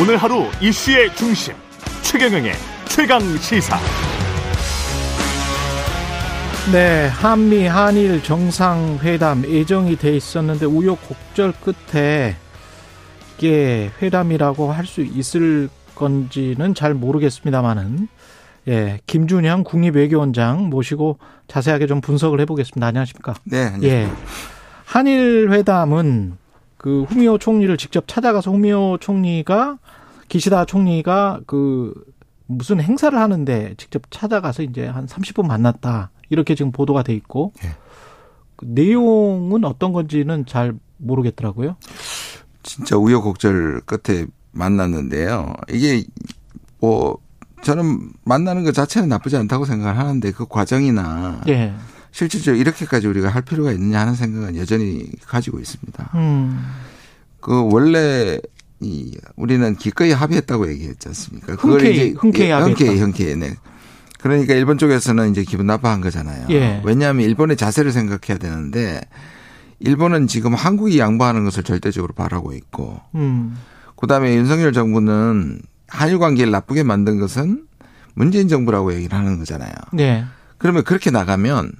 G: 오늘 하루 이슈의 중심 최경영의 최강 시사.
B: 네, 한미 한일 정상회담 예정이 돼 있었는데 우여곡절 끝에 이게 회담이라고 할 수 있을 건지는 잘 모르겠습니다만은 예, 김준영 국립외교원장 모시고 자세하게 좀 분석을 해보겠습니다. 안녕하십니까?
H: 네, 안녕하십니까? 예,
B: 한일 회담은 그 후미오 총리를 직접 찾아가서 후미오 총리가 기시다 총리가 그 무슨 행사를 하는데 직접 찾아가서 이제 한 30분 만났다. 이렇게 지금 보도가 돼 있고 예. 그 내용은 어떤 건지는 잘 모르겠더라고요.
H: 진짜 우여곡절 끝에 만났는데요. 이게 뭐 저는 만나는 것 자체는 나쁘지 않다고 생각을 하는데 그 과정이나 예. 실질적으로 이렇게까지 우리가 할 필요가 있느냐 하는 생각은 여전히 가지고 있습니다. 음. 그 원래 이 우리는 기꺼이 합의했다고 얘기했지 않습니까?
B: 그걸 흔쾌히, 이제 흔쾌히 합의했다.
H: 흔쾌히 흔쾌히 네. 그러니까 일본 쪽에서는 이제 기분 나빠한 거잖아요. 예. 왜냐하면 일본의 자세를 생각해야 되는데 일본은 지금 한국이 양보하는 것을 절대적으로 바라고 있고, 음. 그다음에 윤석열 정부는 한일 관계를 나쁘게 만든 것은 문재인 정부라고 얘기를 하는 거잖아요. 네. 그러면 그렇게 나가면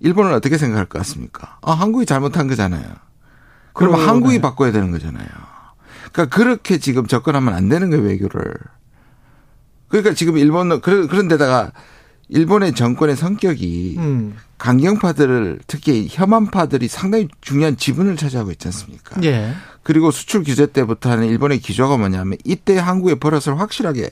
H: 일본은 어떻게 생각할 것 같습니까? 아, 한국이 잘못한 거잖아요. 그러면 그러네. 한국이 바꿔야 되는 거잖아요. 그러니까 그렇게 지금 접근하면 안 되는 거예요, 외교를. 그러니까 지금 일본은 그런 데다가 일본의 정권의 성격이 음. 강경파들을 특히 혐한파들이 상당히 중요한 지분을 차지하고 있지 않습니까? 예. 그리고 수출 규제 때부터 하는 일본의 기조가 뭐냐면 이때 한국의 버릇을 확실하게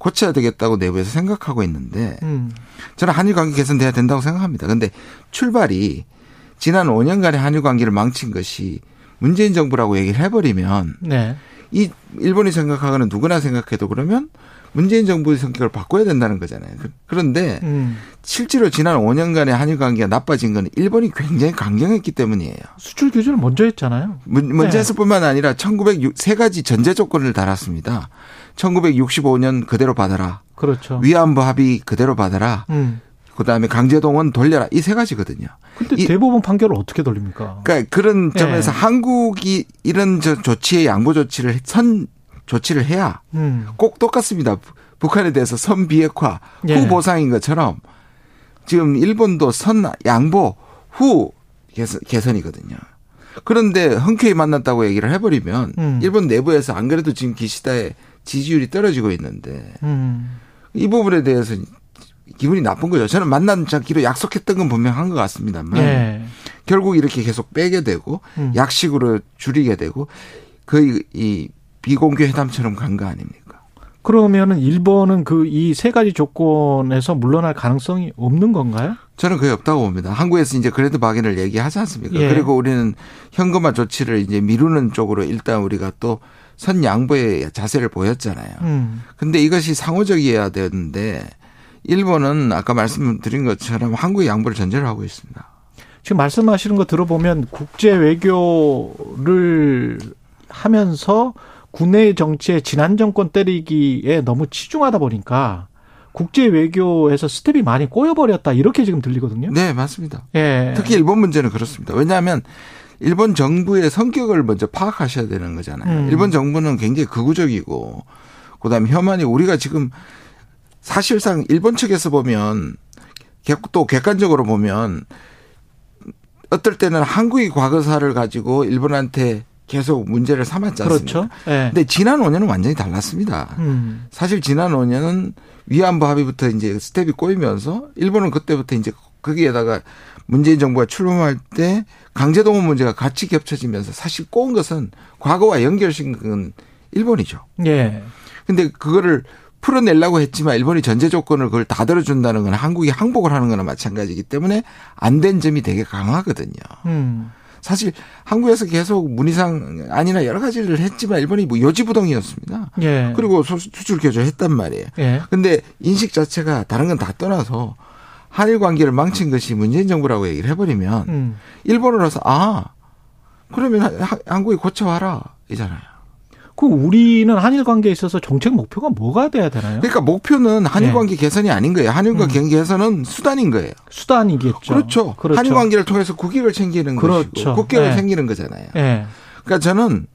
H: 고쳐야 되겠다고 내부에서 생각하고 있는데 음. 저는 한일 관계 개선돼야 된다고 생각합니다. 근데 출발이 지난 5년간의 한일 관계를 망친 것이 문재인 정부라고 얘기를 해버리면 네. 이 일본이 생각하거나 누구나 생각해도 그러면 문재인 정부의 성격을 바꿔야 된다는 거잖아요. 그, 그런데 음. 실제로 지난 5년간의 한일 관계가 나빠진 건 일본이 굉장히 강경했기 때문이에요.
B: 수출 규제를 먼저 했잖아요.
H: 먼저 네. 했을 뿐만 아니라 1906, 세 가지 전제 조건을 달았습니다. 1965년 그대로 받아라.
B: 그렇죠.
H: 위안부 합의 그대로 받아라. 음. 그다음에 강제동원 돌려라. 이 세 가지거든요.
B: 근데 대법원 판결을 어떻게 돌립니까?
H: 그러니까 그런 점에서 네. 한국이 이런 저 조치에 양보 조치를 선 조치를 해야 음. 꼭 똑같습니다. 북한에 대해서 선 비핵화 후 예. 보상인 것처럼 지금 일본도 선 양보 후 개선, 개선이거든요. 그런데 흔쾌히 만났다고 얘기를 해버리면 음. 일본 내부에서 안 그래도 지금 기시다의 지지율이 떨어지고 있는데 음. 이 부분에 대해서 기분이 나쁜 거죠. 저는 만나자기로 약속했던 건 분명한 것 같습니다만 예. 결국 이렇게 계속 빼게 되고 음. 약식으로 줄이게 되고 그이 비공개 회담처럼 간 거 아닙니까?
B: 그러면은 일본은 그 이 세 가지 조건에서 물러날 가능성이 없는 건가요?
H: 저는 거의 없다고 봅니다. 한국에서 이제 그래도 박인을 얘기하지 않습니까? 예. 그리고 우리는 현금화 조치를 이제 미루는 쪽으로 일단 우리가 또 선 양보의 자세를 보였잖아요. 음. 근데 이것이 상호적이어야 되는데 일본은 아까 말씀드린 것처럼 한국의 양보를 전제로 하고 있습니다.
B: 지금 말씀하시는 거 들어보면 국제 외교를 하면서 국내 정치에 지난 정권 때리기에 너무 치중하다 보니까 국제 외교에서 스텝이 많이 꼬여버렸다 이렇게 지금 들리거든요.
H: 네, 맞습니다. 예. 특히 일본 문제는 그렇습니다. 왜냐하면 일본 정부의 성격을 먼저 파악하셔야 되는 거잖아요. 음. 일본 정부는 굉장히 극우적이고 그다음에 혐한이 우리가 지금 사실상 일본 측에서 보면 또 객관적으로 보면 어떨 때는 한국이 과거사를 가지고 일본한테 계속 문제를 삼았지 않습니까? 그렇죠. 네. 근데 지난 5년은 완전히 달랐습니다. 음. 사실 지난 5년은 위안부 합의부터 이제 스텝이 꼬이면서 일본은 그때부터 이제 거기에다가 문재인 정부가 출범할 때 강제동원 문제가 같이 겹쳐지면서 사실 꼬은 것은 과거와 연결시킨 일본이죠. 예. 근데 그거를 풀어내려고 했지만 일본이 전제 조건을 그걸 다 들어준다는 건 한국이 항복을 하는 거나 마찬가지이기 때문에 안 된 점이 되게 강하거든요. 음. 사실 한국에서 계속 문희상 아니나 여러 가지를 했지만 일본이 뭐 요지부동이었습니다. 예. 그리고 수출 교조했단 말이에요. 예. 근데 인식 자체가 다른 건 다 떠나서 한일 관계를 망친 것이 문재인 정부라고 얘기를 해버리면 음. 일본으로서 아 그러면 한국이 고쳐와라 이잖아요.
B: 그 우리는 한일 관계에 있어서 정책 목표가 뭐가 돼야 되나요?
H: 그러니까 목표는 한일 관계 네. 개선이 아닌 거예요. 한일 관계 음. 개선은 수단인 거예요.
B: 수단이겠죠.
H: 그렇죠. 그렇죠. 한일 관계를 통해서 국익을 챙기는 그렇죠. 것이고 국격을 네. 챙기는 거잖아요. 네. 그러니까 저는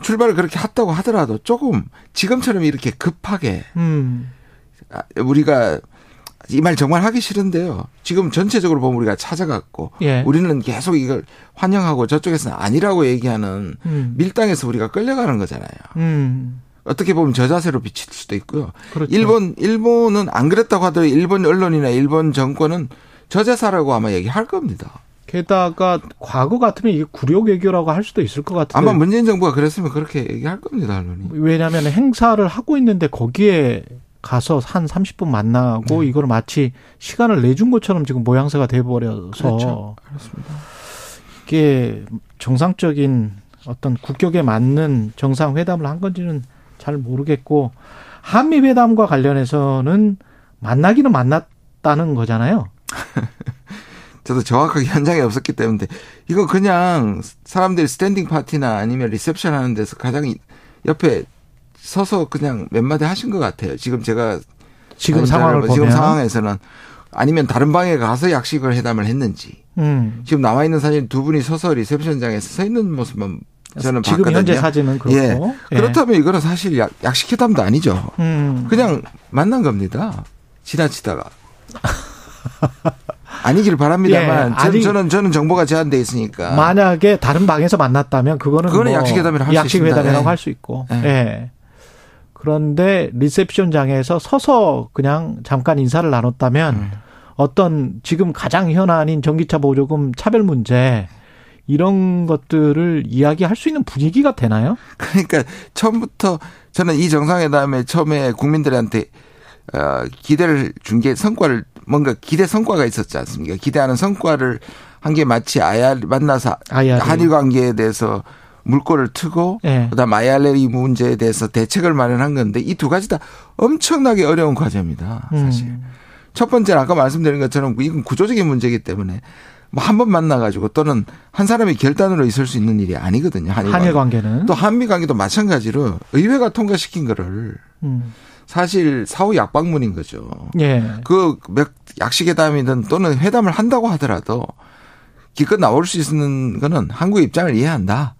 H: 출발을 그렇게 했다고 하더라도 조금 지금처럼 이렇게 급하게 음. 우리가 이 말 정말 하기 싫은데요. 지금 전체적으로 보면 우리가 찾아갔고 예. 우리는 계속 이걸 환영하고 저쪽에서는 아니라고 얘기하는 음. 밀당에서 우리가 끌려가는 거잖아요. 음. 어떻게 보면 저 자세로 비칠 수도 있고요. 그렇죠. 일본 일본은 안 그랬다고 하더라도 일본 언론이나 일본 정권은 저자사라고 아마 얘기할 겁니다.
B: 게다가 과거 같으면 이게 구력 외교라고 할 수도 있을 것 같은데
H: 아마 문재인 정부가 그랬으면 그렇게 얘기할 겁니다, 언론이.
B: 왜냐하면 행사를 하고 있는데 거기에 가서 한 30분 만나고 네. 이걸 마치 시간을 내준 것처럼 지금 모양새가 돼버려서 그렇죠. 그렇습니다. 이게 정상적인 어떤 국격에 맞는 정상 회담을 한 건지는 잘 모르겠고 한미 회담과 관련해서는 만나기는 만났다는 거잖아요.
H: 저도 정확하게 현장에 없었기 때문에 이거 그냥 사람들이 standing 파티나 아니면 리셉션 하는 데서 가장 옆에 서서 그냥 몇 마디 하신 것 같아요. 지금 제가
B: 지금 상황을 보면
H: 지금 상황에서는 아니면 다른 방에 가서 약식을 회담을 했는지 음. 지금 나와 있는 사진 두 분이 서서 리셉션장에서 서 있는 모습만 저는
B: 지금
H: 봤거든요.
B: 현재 사진은 그렇고
H: 예. 예. 그렇다면 이거는 사실 약, 약식 회담도 아니죠. 음. 그냥 만난 겁니다. 지나치다가. 아니길 바랍니다만 예, 아니, 저는 저는 정보가 제한돼 있으니까
B: 만약에 다른 방에서 만났다면 그거는
H: 그거는 뭐 약식회담이라고 할
B: 수 있습니다. 약식회담이라고 예. 할수 있고. 예. 예. 그런데 리셉션장에서 서서 그냥 잠깐 인사를 나눴다면 음. 어떤 지금 가장 현안인 전기차 보조금 차별 문제 이런 것들을 이야기할 수 있는 분위기가 되나요?
H: 그러니까 처음부터 저는 이 정상회담에 처음에 국민들한테 어, 기대를 준 게 성과를 뭔가 기대 성과가 있었지 않습니까? 기대하는 성과를 한 게 마치 아야 만나서 아야리. 한일 관계에 대해서 물꼬를 트고 네. 그다음 아이알레리 문제에 대해서 대책을 마련한 건데 이 두 가지 다 엄청나게 어려운 과제입니다. 사실. 음. 첫 번째는 아까 말씀드린 것처럼 이건 구조적인 문제이기 때문에 뭐 한 번 만나가지고 또는 한 사람이 결단으로 있을 수 있는 일이 아니거든요. 한일,
B: 한일 관계는.
H: 또 한미 관계도 마찬가지로 의회가 통과시킨 거를 음. 사실 사후 약방문인 거죠. 예. 그 약식회담이든 또는 회담을 한다고 하더라도 기껏 나올 수 있는 거는 한국의 입장을 이해한다.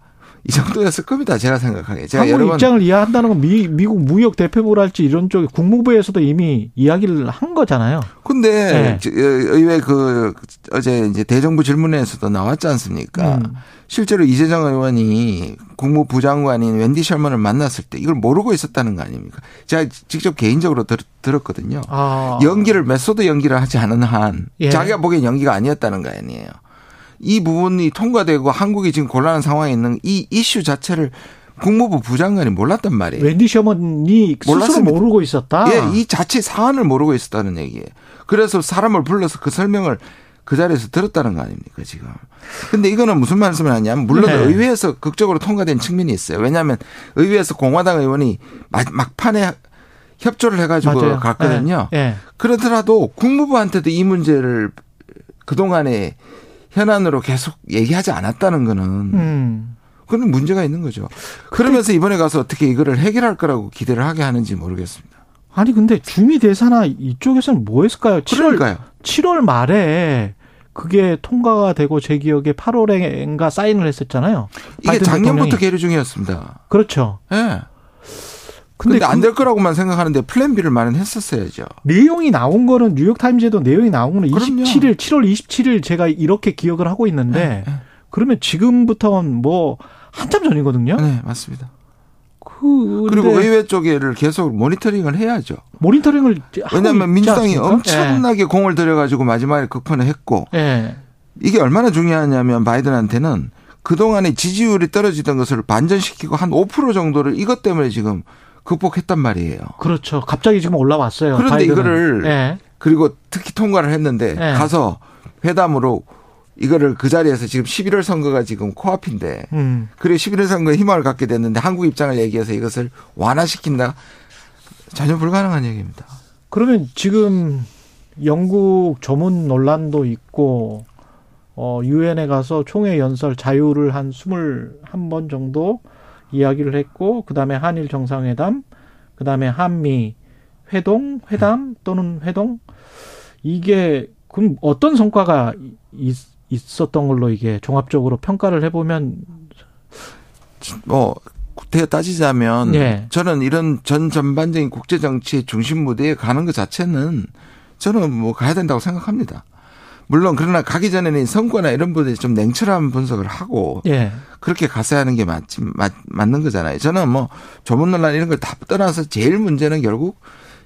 H: 이 정도였을 겁니다. 제가 생각하기에. 제가
B: 한국 입장을 이해한다는 건 미, 미국 무역 대표부랄지 이런 쪽에 국무부에서도 이미 이야기를 한 거잖아요.
H: 근데 네. 의회 그 어제 이제 대정부 질문에서도 나왔지 않습니까? 음. 실제로 이재정 의원이 국무부 장관인 웬디 셜먼을 만났을 때 이걸 모르고 있었다는 거 아닙니까? 제가 직접 개인적으로 들, 었거든요 아. 연기를 method 연기를 하지 않은 한 예. 자기가 보기엔 연기가 아니었다는 거 아니에요. 이 부분이 통과되고 한국이 지금 곤란한 상황에 있는 이 이슈 자체를 국무부 부장관이 몰랐단 말이에요.
B: 웬디 셔먼이 스스로 모르고 있었다.
H: 예, 이 자체 사안을 모르고 있었다는 얘기예요. 그래서 사람을 불러서 그 설명을 그 자리에서 들었다는 거 아닙니까 지금. 근데 이거는 무슨 말씀을 하냐면 물론 네. 의회에서 극적으로 통과된 측면이 있어요. 왜냐하면 의회에서 공화당 의원이 막판에 협조를 해가지고 맞아요. 갔거든요. 네. 네. 그러더라도 국무부한테도 이 문제를 그동안에 현안으로 계속 얘기하지 않았다는 거는 음. 그런 문제가 있는 거죠. 그러면서 이번에 가서 어떻게 이거를 해결할 거라고 기대를 하게 하는지 모르겠습니다.
B: 아니 근데 주미 대사나 이쪽에서는 뭐 했을까요? 7월 그러니까요. 7월 말에 그게 통과가 되고 제 기억에 8월에인가 사인을 했었잖아요.
H: 이게 작년부터 계류 중이었습니다.
B: 그렇죠.
H: 예. 네. 근데, 근데 안될 그 거라고만 생각하는데 plan B를 마련했었어야죠.
B: 내용이 나온 거는 뉴욕 타임즈에도 내용이 나온 거는 그럼요. 27일, 7월 27일 제가 이렇게 기억을 하고 있는데 네, 네. 그러면 지금부터는 뭐 한참 전이거든요.
H: 네, 맞습니다. 그 그리고 의회 쪽에를 계속 모니터링을 해야죠.
B: 모니터링을
H: 왜냐하면 민주당이 엄청나게 네. 공을 들여가지고 마지막에 극판을 했고 네. 이게 얼마나 중요하냐면 바이든한테는 그동안에 지지율이 떨어지던 것을 반전시키고 한 5% 정도를 이것 때문에 지금 극복했단 말이에요.
B: 그렇죠. 갑자기 지금 올라왔어요.
H: 그런데 바이든은. 이거를 네. 그리고 특히 통과를 했는데 네. 가서 회담으로 이거를 그 자리에서 지금 11월 선거가 지금 코앞인데 음. 그리고 11월 선거에 희망을 갖게 됐는데 한국 입장을 얘기해서 이것을 완화시킨다 전혀 불가능한 얘기입니다.
B: 그러면 지금 영국 조문 논란도 있고 어 유엔에 가서 총회 연설 자유를 한 21번 정도 이야기를 했고 그다음에 한일 정상회담, 그다음에 한미 회동, 회담 또는 회동 이게 그럼 어떤 성과가 있, 있었던 걸로 이게 종합적으로 평가를 해보면
H: 뭐 구태여 따지자면 예. 저는 이런 전 전반적인 국제 정치의 중심 무대에 가는 것 자체는 저는 뭐 가야 된다고 생각합니다. 물론 그러나 가기 전에는 성과나 이런 부분에 좀 냉철한 분석을 하고 예. 그렇게 갔어야 하는 게 맞지 맞, 맞는 거잖아요. 저는 뭐 조문 논란 이런 걸 다 떠나서 제일 문제는 결국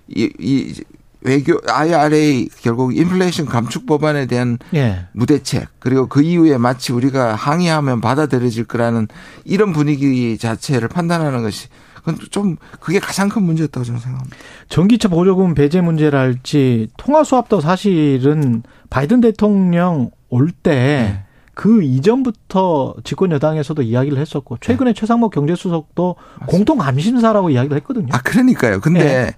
H: 이, 이 외교 IRA 결국 인플레이션 감축 법안에 대한 예. 무대책 그리고 그 이후에 마치 우리가 항의하면 받아들여질 거라는 이런 분위기 자체를 판단하는 것이 그건 좀 그게 가장 큰 문제였다고 저는 생각합니다.
B: 전기차 보조금 배제 문제랄지 통화 수합도 사실은 바이든 대통령 올때 네. 그 이전부터 집권 여당에서도 이야기를 했었고 최근에 네. 최상목 경제수석도 공통 감심사라고 이야기를 했거든요.
H: 아 그러니까요. 근데 네.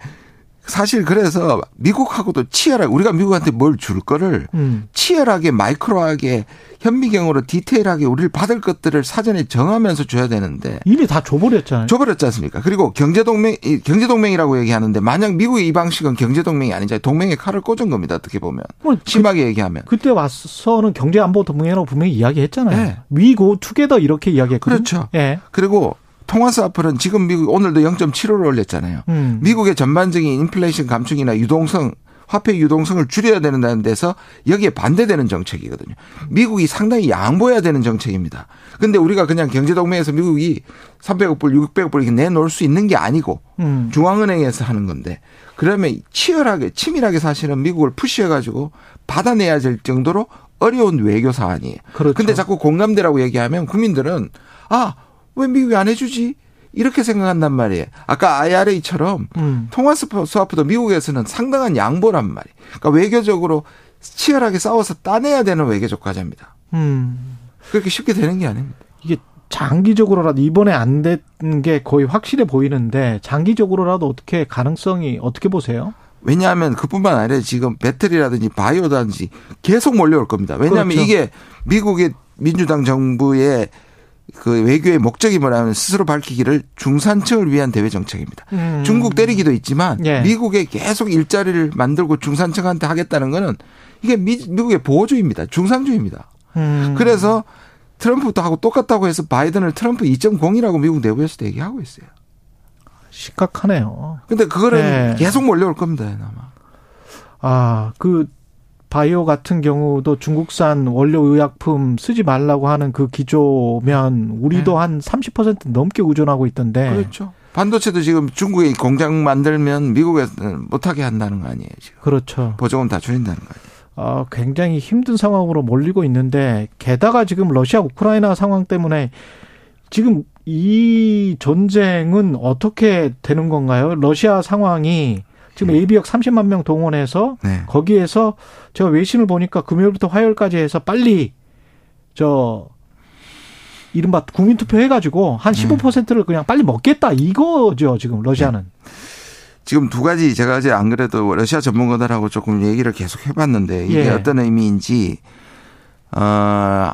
H: 사실 그래서 미국하고도 치열하게 우리가 미국한테 뭘 줄 거를 음. 치열하게 마이크로하게 현미경으로 디테일하게 우리를 받을 것들을 사전에 정하면서 줘야 되는데
B: 이미 다 줘버렸잖아요.
H: 줘버렸지 않습니까? 그리고 경제동맹 경제동맹이라고 얘기하는데 만약 미국의 이 방식은 경제동맹이 아니잖아요. 동맹의 칼을 꽂은 겁니다. 어떻게 보면 뭐 심하게 그, 얘기하면
B: 그때 와서는 경제안보 동맹이라고 분명히 이야기했잖아요. 네. 위고 투게더 이렇게 이야기했거든요.
H: 그렇죠. 네. 그리고 통화스 화풀은 지금 미국 오늘도 0.75를 올렸잖아요. 음. 미국의 전반적인 인플레이션 감축이나 유동성 화폐 유동성을 줄여야 되는 데서 여기에 반대되는 정책이거든요. 미국이 상당히 양보해야 되는 정책입니다. 근데 우리가 그냥 경제동맹에서 미국이 300억 불, 600억 불 이렇게 내놓을 수 있는 게 아니고 음. 중앙은행에서 하는 건데 그러면 치열하게 치밀하게 사실은 미국을 푸시해가지고 받아내야 될 정도로 어려운 외교 사안이에요. 그렇죠. 근데 자꾸 공감대라고 얘기하면 국민들은 아, 왜 미국이 안 해주지? 이렇게 생각한단 말이에요. 아까 IRA처럼 음. 통화 스와프도 미국에서는 상당한 양보란 말이에요. 그러니까 외교적으로 치열하게 싸워서 따내야 되는 외교적 과제입니다. 음. 그렇게 쉽게 되는 게 아닙니다.
B: 이게 장기적으로라도 이번에 안 된 게 거의 확실해 보이는데 장기적으로라도 어떻게 가능성이 어떻게 보세요?
H: 왜냐하면 그뿐만 아니라 지금 배터리라든지 바이오라든지 계속 몰려올 겁니다. 왜냐하면 그렇죠. 이게 미국의 민주당 정부의 그 외교의 목적이 뭐냐면 스스로 밝히기를 중산층을 위한 대외 정책입니다. 음. 중국 때리기도 있지만 예. 미국에 계속 일자리를 만들고 중산층한테 하겠다는 거는 이게 미, 국의 보호주의입니다. 중산주의입니다. 음. 그래서 트럼프도 하고 똑같다고 해서 바이든을 트럼프 2.0이라고 미국 내부에서도 얘기하고 있어요.
B: 심각하네요.
H: 근데 그거는 네. 계속 몰려올 겁니다, 아마.
B: 아, 그 바이오 같은 경우도 중국산 원료 의약품 쓰지 말라고 하는 그 기조면 우리도 네. 한30% 넘게 의존하고 있던데.
H: 그렇죠. 반도체도 지금 중국에 공장 만들면 미국에서는 못하게 한다는 거 아니에요, 지금.
B: 그렇죠.
H: 보조금 다 줄인다는 거 아니에요.
B: 어, 굉장히 힘든 상황으로 몰리고 있는데 게다가 지금 러시아 우크라이나 상황 때문에 지금 이 전쟁은 어떻게 되는 건가요? 러시아 상황이 지금 AB역 30만 명 동원해서 네. 거기에서 제가 외신을 보니까 금요일부터 화요일까지 해서 빨리 저 이른바 국민투표 해가지고 한 15%를 그냥 빨리 먹겠다 이거죠 지금 러시아는. 네.
H: 지금 두 가지 제가 이제 안 그래도 러시아 전문가들하고 조금 얘기를 계속 해봤는데 이게 예. 어떤 의미인지 어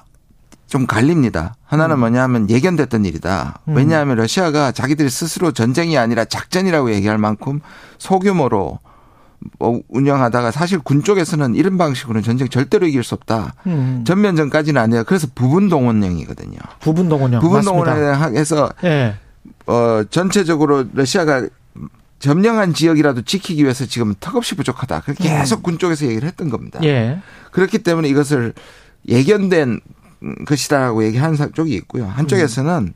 H: 좀 갈립니다. 하나는 음. 뭐냐면 예견됐던 일이다. 음. 왜냐하면 러시아가 자기들이 스스로 전쟁이 아니라 작전이라고 얘기할 만큼 소규모로 뭐 운영하다가 사실 군 쪽에서는 이런 방식으로는 전쟁 절대로 이길 수 없다. 음. 전면전까지는 아니에요. 그래서 부분 동원령이거든요.
B: 부분 동원령.
H: 부분 동원령해서 네. 어 전체적으로 러시아가 점령한 지역이라도 지키기 위해서 지금 턱없이 부족하다. 음. 계속 군 쪽에서 얘기를 했던 겁니다. 예. 그렇기 때문에 이것을 예견된 것이다라고 얘기하는 쪽이 있고요. 한쪽에서는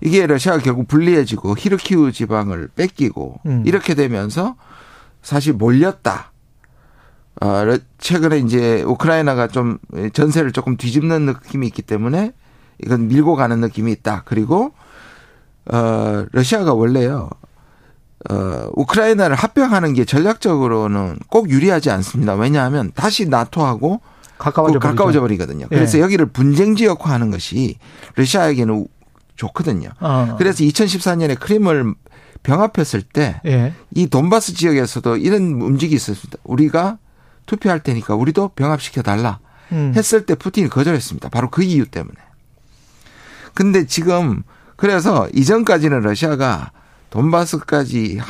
H: 이게 러시아가 결국 불리해지고 히르키우 지방을 뺏기고 음. 이렇게 되면서 사실 몰렸다. 어, 최근에 이제 우크라이나가 좀 전세를 조금 뒤집는 느낌이 있기 때문에 이건 밀고 가는 느낌이 있다. 그리고 어, 러시아가 원래요. 어, 우크라이나를 합병하는 게 전략적으로는 꼭 유리하지 않습니다. 왜냐하면 다시 나토하고
B: 가까워져,
H: 가까워져 버리거든요. 예. 그래서 여기를 분쟁 지역화하는 것이 러시아에게는 좋거든요. 어. 그래서 2014년에 크림을 병합했을 때이 예. 돈바스 지역에서도 이런 움직이 있었습니다. 우리가 투표할 테니까 우리도 병합시켜 달라 음. 했을 때 푸틴이 거절했습니다. 바로 그 이유 때문에. 근데 지금 그래서 이전까지는 러시아가 돈바스까지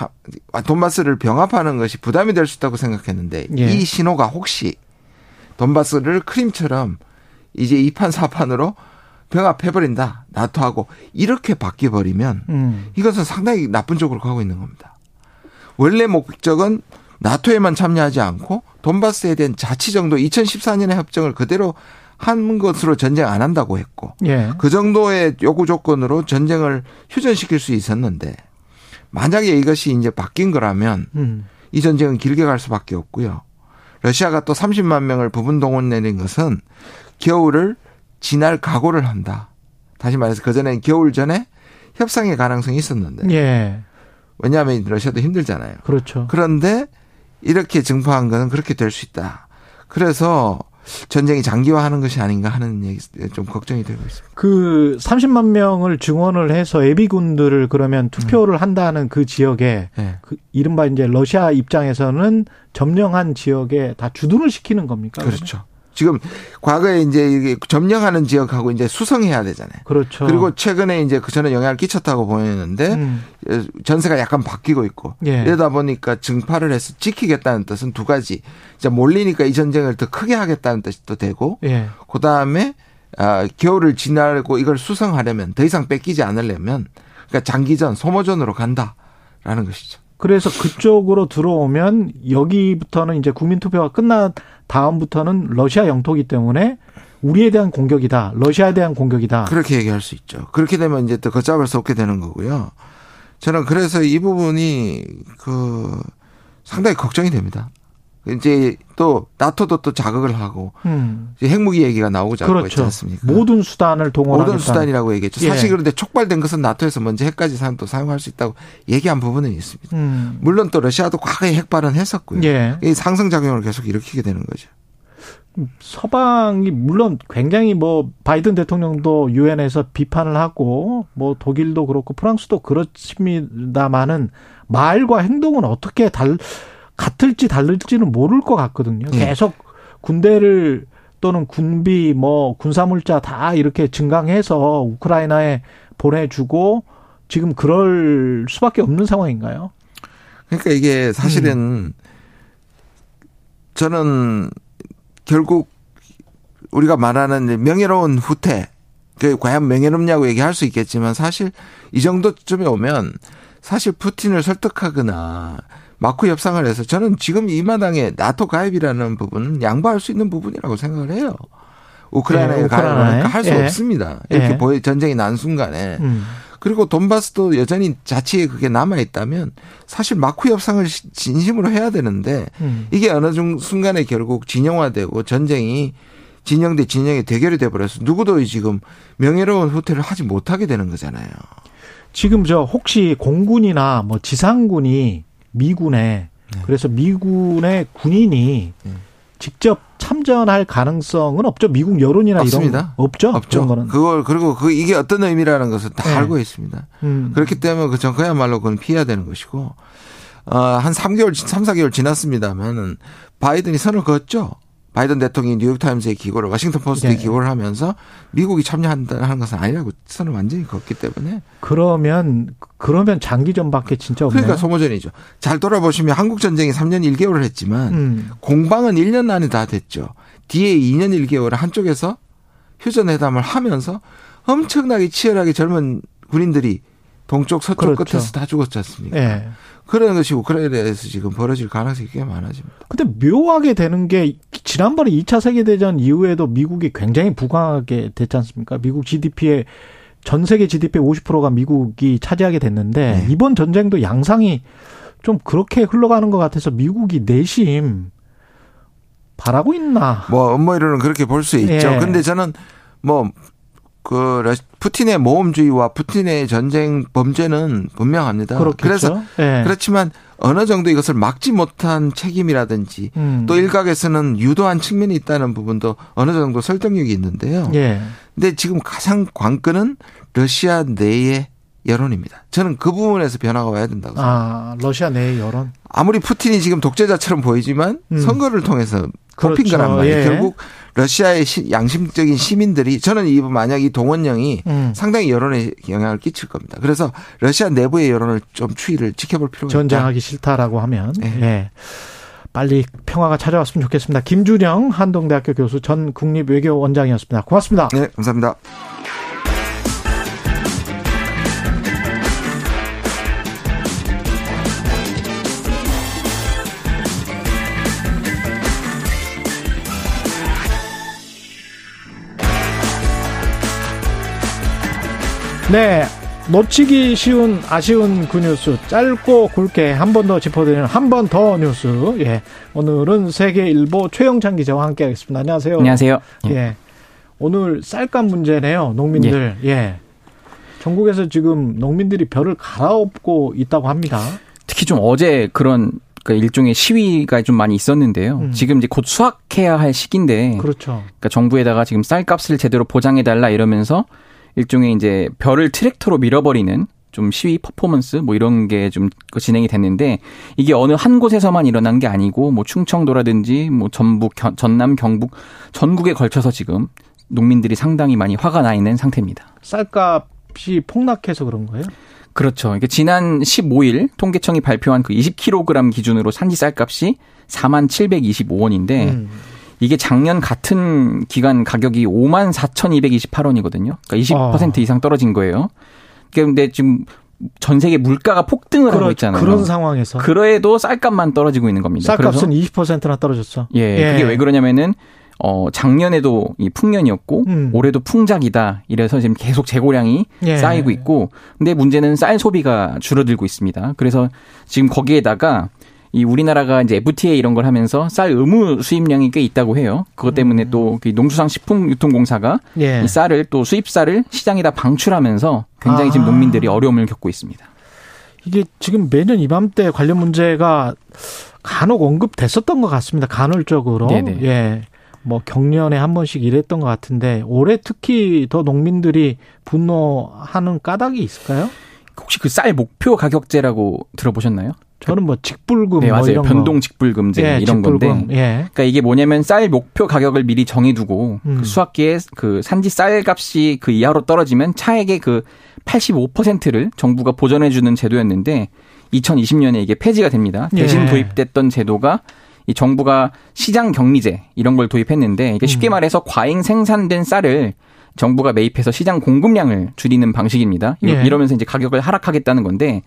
H: 돈바스를 병합하는 것이 부담이 될 수 있다고 생각했는데 예. 이 신호가 혹시 돈바스를 크림처럼 이제 2판 4판으로 병합해버린다. 나토하고 이렇게 바뀌어버리면 음. 이것은 상당히 나쁜 쪽으로 가고 있는 겁니다. 원래 목적은 나토에만 참여하지 않고 돈바스에 대한 자치 정도 2014년의 협정을 그대로 한 것으로 전쟁 안 한다고 했고 예. 그 정도의 요구 조건으로 전쟁을 휴전시킬 수 있었는데 만약에 이것이 이제 바뀐 거라면 음. 이 전쟁은 길게 갈 수밖에 없고요. 러시아가 또 30만 명을 부분 동원 내린 것은 겨울을 지날 각오를 한다. 다시 말해서 그전에 겨울 전에 협상의 가능성이 있었는데. 예. 왜냐하면 러시아도 힘들잖아요.
B: 그렇죠.
H: 그런데 이렇게 증파한 것은 그렇게 될 수 있다. 그래서 전쟁이 장기화하는 것이 아닌가 하는 얘기 좀 걱정이 되고 있습니다.
B: 그 30만 명을 증원을 해서 예비군들을 그러면 투표를 음. 한다는 그 지역에 네. 그 이른바 이제 러시아 입장에서는 점령한 지역에 다 주둔을 시키는 겁니까?
H: 그렇죠. 지금 과거에 이제 이게 점령하는 지역하고 이제 수성해야 되잖아요.
B: 그렇죠.
H: 그리고 최근에 이제 그 전에 영향을 끼쳤다고 보였는데 음. 전세가 약간 바뀌고 있고 예. 이러다 보니까 증파를 해서 지키겠다는 뜻은 두 가지. 이제 몰리니까 이 전쟁을 더 크게 하겠다는 뜻도 되고 예. 그 다음에 아, 겨울을 지나고 이걸 수성하려면 더 이상 뺏기지 않으려면 그러니까 장기전 소모전으로 간다라는 것이죠.
B: 그래서 그쪽으로 들어오면 여기부터는 이제 국민투표가 끝난 다음부터는 러시아 영토기 때문에 우리에 대한 공격이다. 러시아에 대한 공격이다.
H: 그렇게 얘기할 수 있죠. 그렇게 되면 이제 또 걷잡을 수 없게 되는 거고요. 저는 그래서 이 부분이 그 상당히 걱정이 됩니다. 이제 또 나토도 또 자극을 하고 음. 핵무기 얘기가 나오고 자고 그렇죠. 있지 않습니까?
B: 모든 수단을 동원하겠다.
H: 모든 수단이라고 얘기했죠. 예. 사실 그런데 촉발된 것은 나토에서 먼저 핵까지 또 사용할 수 있다고 얘기한 부분은 있습니다. 음. 물론 또 러시아도 과거에 핵 발언 했었고요. 예. 이 상승 작용을 계속 일으키게 되는 거죠.
B: 서방이 물론 굉장히 뭐 바이든 대통령도 유엔에서 비판을 하고 뭐 독일도 그렇고 프랑스도 그렇습니다만은 말과 행동은 어떻게 달 같을지 다를지는 모를 것 같거든요. 네. 계속 군대를 또는 군비 뭐 군사물자 다 이렇게 증강해서 우크라이나에 보내주고 지금 그럴 수밖에 없는 상황인가요?
H: 그러니까 이게 사실은 음. 저는 결국 우리가 말하는 명예로운 후퇴, 그 과연 명예롭냐고 얘기할 수 있겠지만 사실 이 정도쯤에 오면 사실 푸틴을 설득하거나 마크 협상을 해서 저는 지금 이 마당에 나토 가입이라는 부분은 양보할 수 있는 부분이라고 생각을 해요. 우크라이나에 네, 가입을 하니까 할수 예. 없습니다. 이렇게 예. 전쟁이 난 순간에. 음. 그리고 돈바스도 여전히 자치에 그게 남아 있다면 사실 마크 협상을 진심으로 해야 되는데 음. 이게 어느 순간에 결국 진영화되고 전쟁이 진영 대 진영의 대결이 돼 버려서 누구도 지금 명예로운 후퇴를 하지 못하게 되는 거잖아요.
B: 지금 저 혹시 공군이나 뭐 지상군이 미군에 네. 그래서 미군의 군인이 네. 직접 참전할 가능성은 없죠. 미국 여론이나 없습니다. 이런 없죠.
H: 없죠. 거는. 그걸 그리고 그 이게 어떤 의미라는 것을 다 네. 알고 있습니다. 음. 그렇기 때문에 그전 그야말로 그건 피해야 되는 것이고 어한 3개월 3, 4개월 지났습니다만은 바이든이 선을 그었죠. 바이든 대통령이 뉴욕타임스에 기고를 워싱턴 포스트에 네. 기고를 하면서 미국이 참여한다는 것은 아니라고 선을 완전히 걷기 때문에
B: 그러면 그러면 장기전밖에 진짜 없네요.
H: 그러니까 소모전이죠. 잘 돌아보시면 한국 전쟁이 3년 1개월을 했지만 음. 공방은 1년 안에 다 됐죠. 뒤에 2년 1개월을 한쪽에서 휴전 회담을 하면서 엄청나게 치열하게 젊은 군인들이 동쪽 서쪽 그렇죠. 끝에서 다 죽었지 않습니까? 네. 그런 것이 우크라이나에서 지금 벌어질 가능성이 꽤 많아집니다.
B: 근데 묘하게 되는 게 지난번에 2차 세계대전 이후에도 미국이 굉장히 부강하게 됐지 않습니까? 미국 GDP의 전 세계 GDP의 50%가 미국이 차지하게 됐는데 네. 이번 전쟁도 양상이 좀 그렇게 흘러가는 것 같아서 미국이 내심 바라고 있나?
H: 뭐 엄밀히는 그렇게 볼 수 있죠. 예. 근데 저는 뭐 그 푸틴의 모험주의와 푸틴의 전쟁 범죄는 분명합니다. 그렇겠죠? 그래서 네. 그렇지만 어느 정도 이것을 막지 못한 책임이라든지 음. 또 일각에서는 유도한 측면이 있다는 부분도 어느 정도 설득력이 있는데요. 예. 근데 지금 가장 관건은 러시아 내의 여론입니다. 저는 그 부분에서 변화가 와야 된다고 생각합니다.
B: 아, 러시아 내의 여론?
H: 아무리 푸틴이 지금 독재자처럼 보이지만 음. 선거를 통해서 뽑힌 그렇죠. 거란 말이에요. 예. 결국 러시아의 시, 양심적인 시민들이 저는 이 만약 이 동원령이 음. 상당히 여론에 영향을 끼칠 겁니다. 그래서 러시아 내부의 여론을 좀 추이를 지켜볼 필요가
B: 있다. 전쟁하기 싫다라고 하면 네. 예. 빨리 평화가 찾아왔으면 좋겠습니다. 김준영 한동대학교 교수 전 국립외교원장이었습니다. 고맙습니다.
H: 네, 감사합니다.
B: 네. 놓치기 쉬운 아쉬운 그 뉴스 짧고 굵게 한 번 더 짚어드리는 한 번 더 뉴스. 예. 오늘은 세계일보 최영찬 기자와 함께 하겠습니다. 안녕하세요.
I: 안녕하세요.
B: 예. 오늘 쌀값 문제네요. 농민들. 예. 예. 전국에서 지금 농민들이 별을 갈아엎고 있다고 합니다.
I: 특히 좀 어제 그런 그러니까 일종의 시위가 좀 많이 있었는데요. 음. 지금 이제 곧 수확해야 할 시기인데,
B: 그렇죠.
I: 그러니까 정부에다가 지금 쌀값을 제대로 보장해 달라 이러면서 일종의 이제 별을 트랙터로 밀어버리는 좀 시위 퍼포먼스 뭐 이런 게 좀 진행이 됐는데 이게 어느 한 곳에서만 일어난 게 아니고 뭐 충청도라든지 뭐 전북 전남 경북 전국에 걸쳐서 지금 농민들이 상당히 많이 화가 나 있는 상태입니다.
B: 쌀값이 폭락해서 그런 거예요?
I: 그렇죠. 이게 지난 15일 통계청이 발표한 그 20kg 기준으로 산지 쌀값이 4만 725원인데 음. 이게 작년 같은 기간 가격이 5만 4,228원이거든요. 그러니까 20% 아. 이상 떨어진 거예요. 그런데 지금 전 세계 물가가 폭등을 그러, 하고 있잖아요.
B: 그런 상황에서.
I: 그래도 쌀값만 떨어지고 있는 겁니다.
B: 쌀값은 20%나 떨어졌어.
I: 예, 예. 그게 왜 그러냐면은 어 작년에도 이 풍년이었고 음. 올해도 풍작이다. 이래서 지금 계속 재고량이 예. 쌓이고 있고 근데 문제는 쌀 소비가 줄어들고 있습니다. 그래서 지금 거기에다가 이 우리나라가 이제 FTA 이런 걸 하면서 쌀 의무 수입량이 꽤 있다고 해요. 그것 때문에 음. 또 농수산 식품 유통공사가 예. 이 쌀을 또 수입 쌀을 시장에다 방출하면서 굉장히 아. 지금 농민들이 어려움을 겪고 있습니다.
B: 이게 지금 매년 이맘때 관련 문제가 간혹 언급됐었던 것 같습니다. 간헐적으로. 네네. 예. 뭐 경년에 한 번씩 이랬던 것 같은데 올해 특히 더 농민들이 분노하는 까닭이 있을까요?
I: 혹시 그 쌀 목표 가격제라고 들어보셨나요?
B: 저는 뭐 직불금
I: 네,
B: 뭐
I: 맞아요. 변동 직불금제 예, 이런 직불금. 건데. 예. 그러니까 이게 뭐냐면 쌀 목표 가격을 미리 정해 두고 음. 그 수확기에 그 산지 쌀 값이 그 이하로 떨어지면 차액의 그 85%를 정부가 보전해 주는 제도였는데 2020년에 이게 폐지가 됩니다. 대신 예. 도입됐던 제도가 이 정부가 시장 격리제 이런 걸 도입했는데 이게 쉽게 음. 말해서 과잉 생산된 쌀을 정부가 매입해서 시장 공급량을 줄이는 방식입니다. 예. 이러면서 이제 가격을 하락하겠다는 건데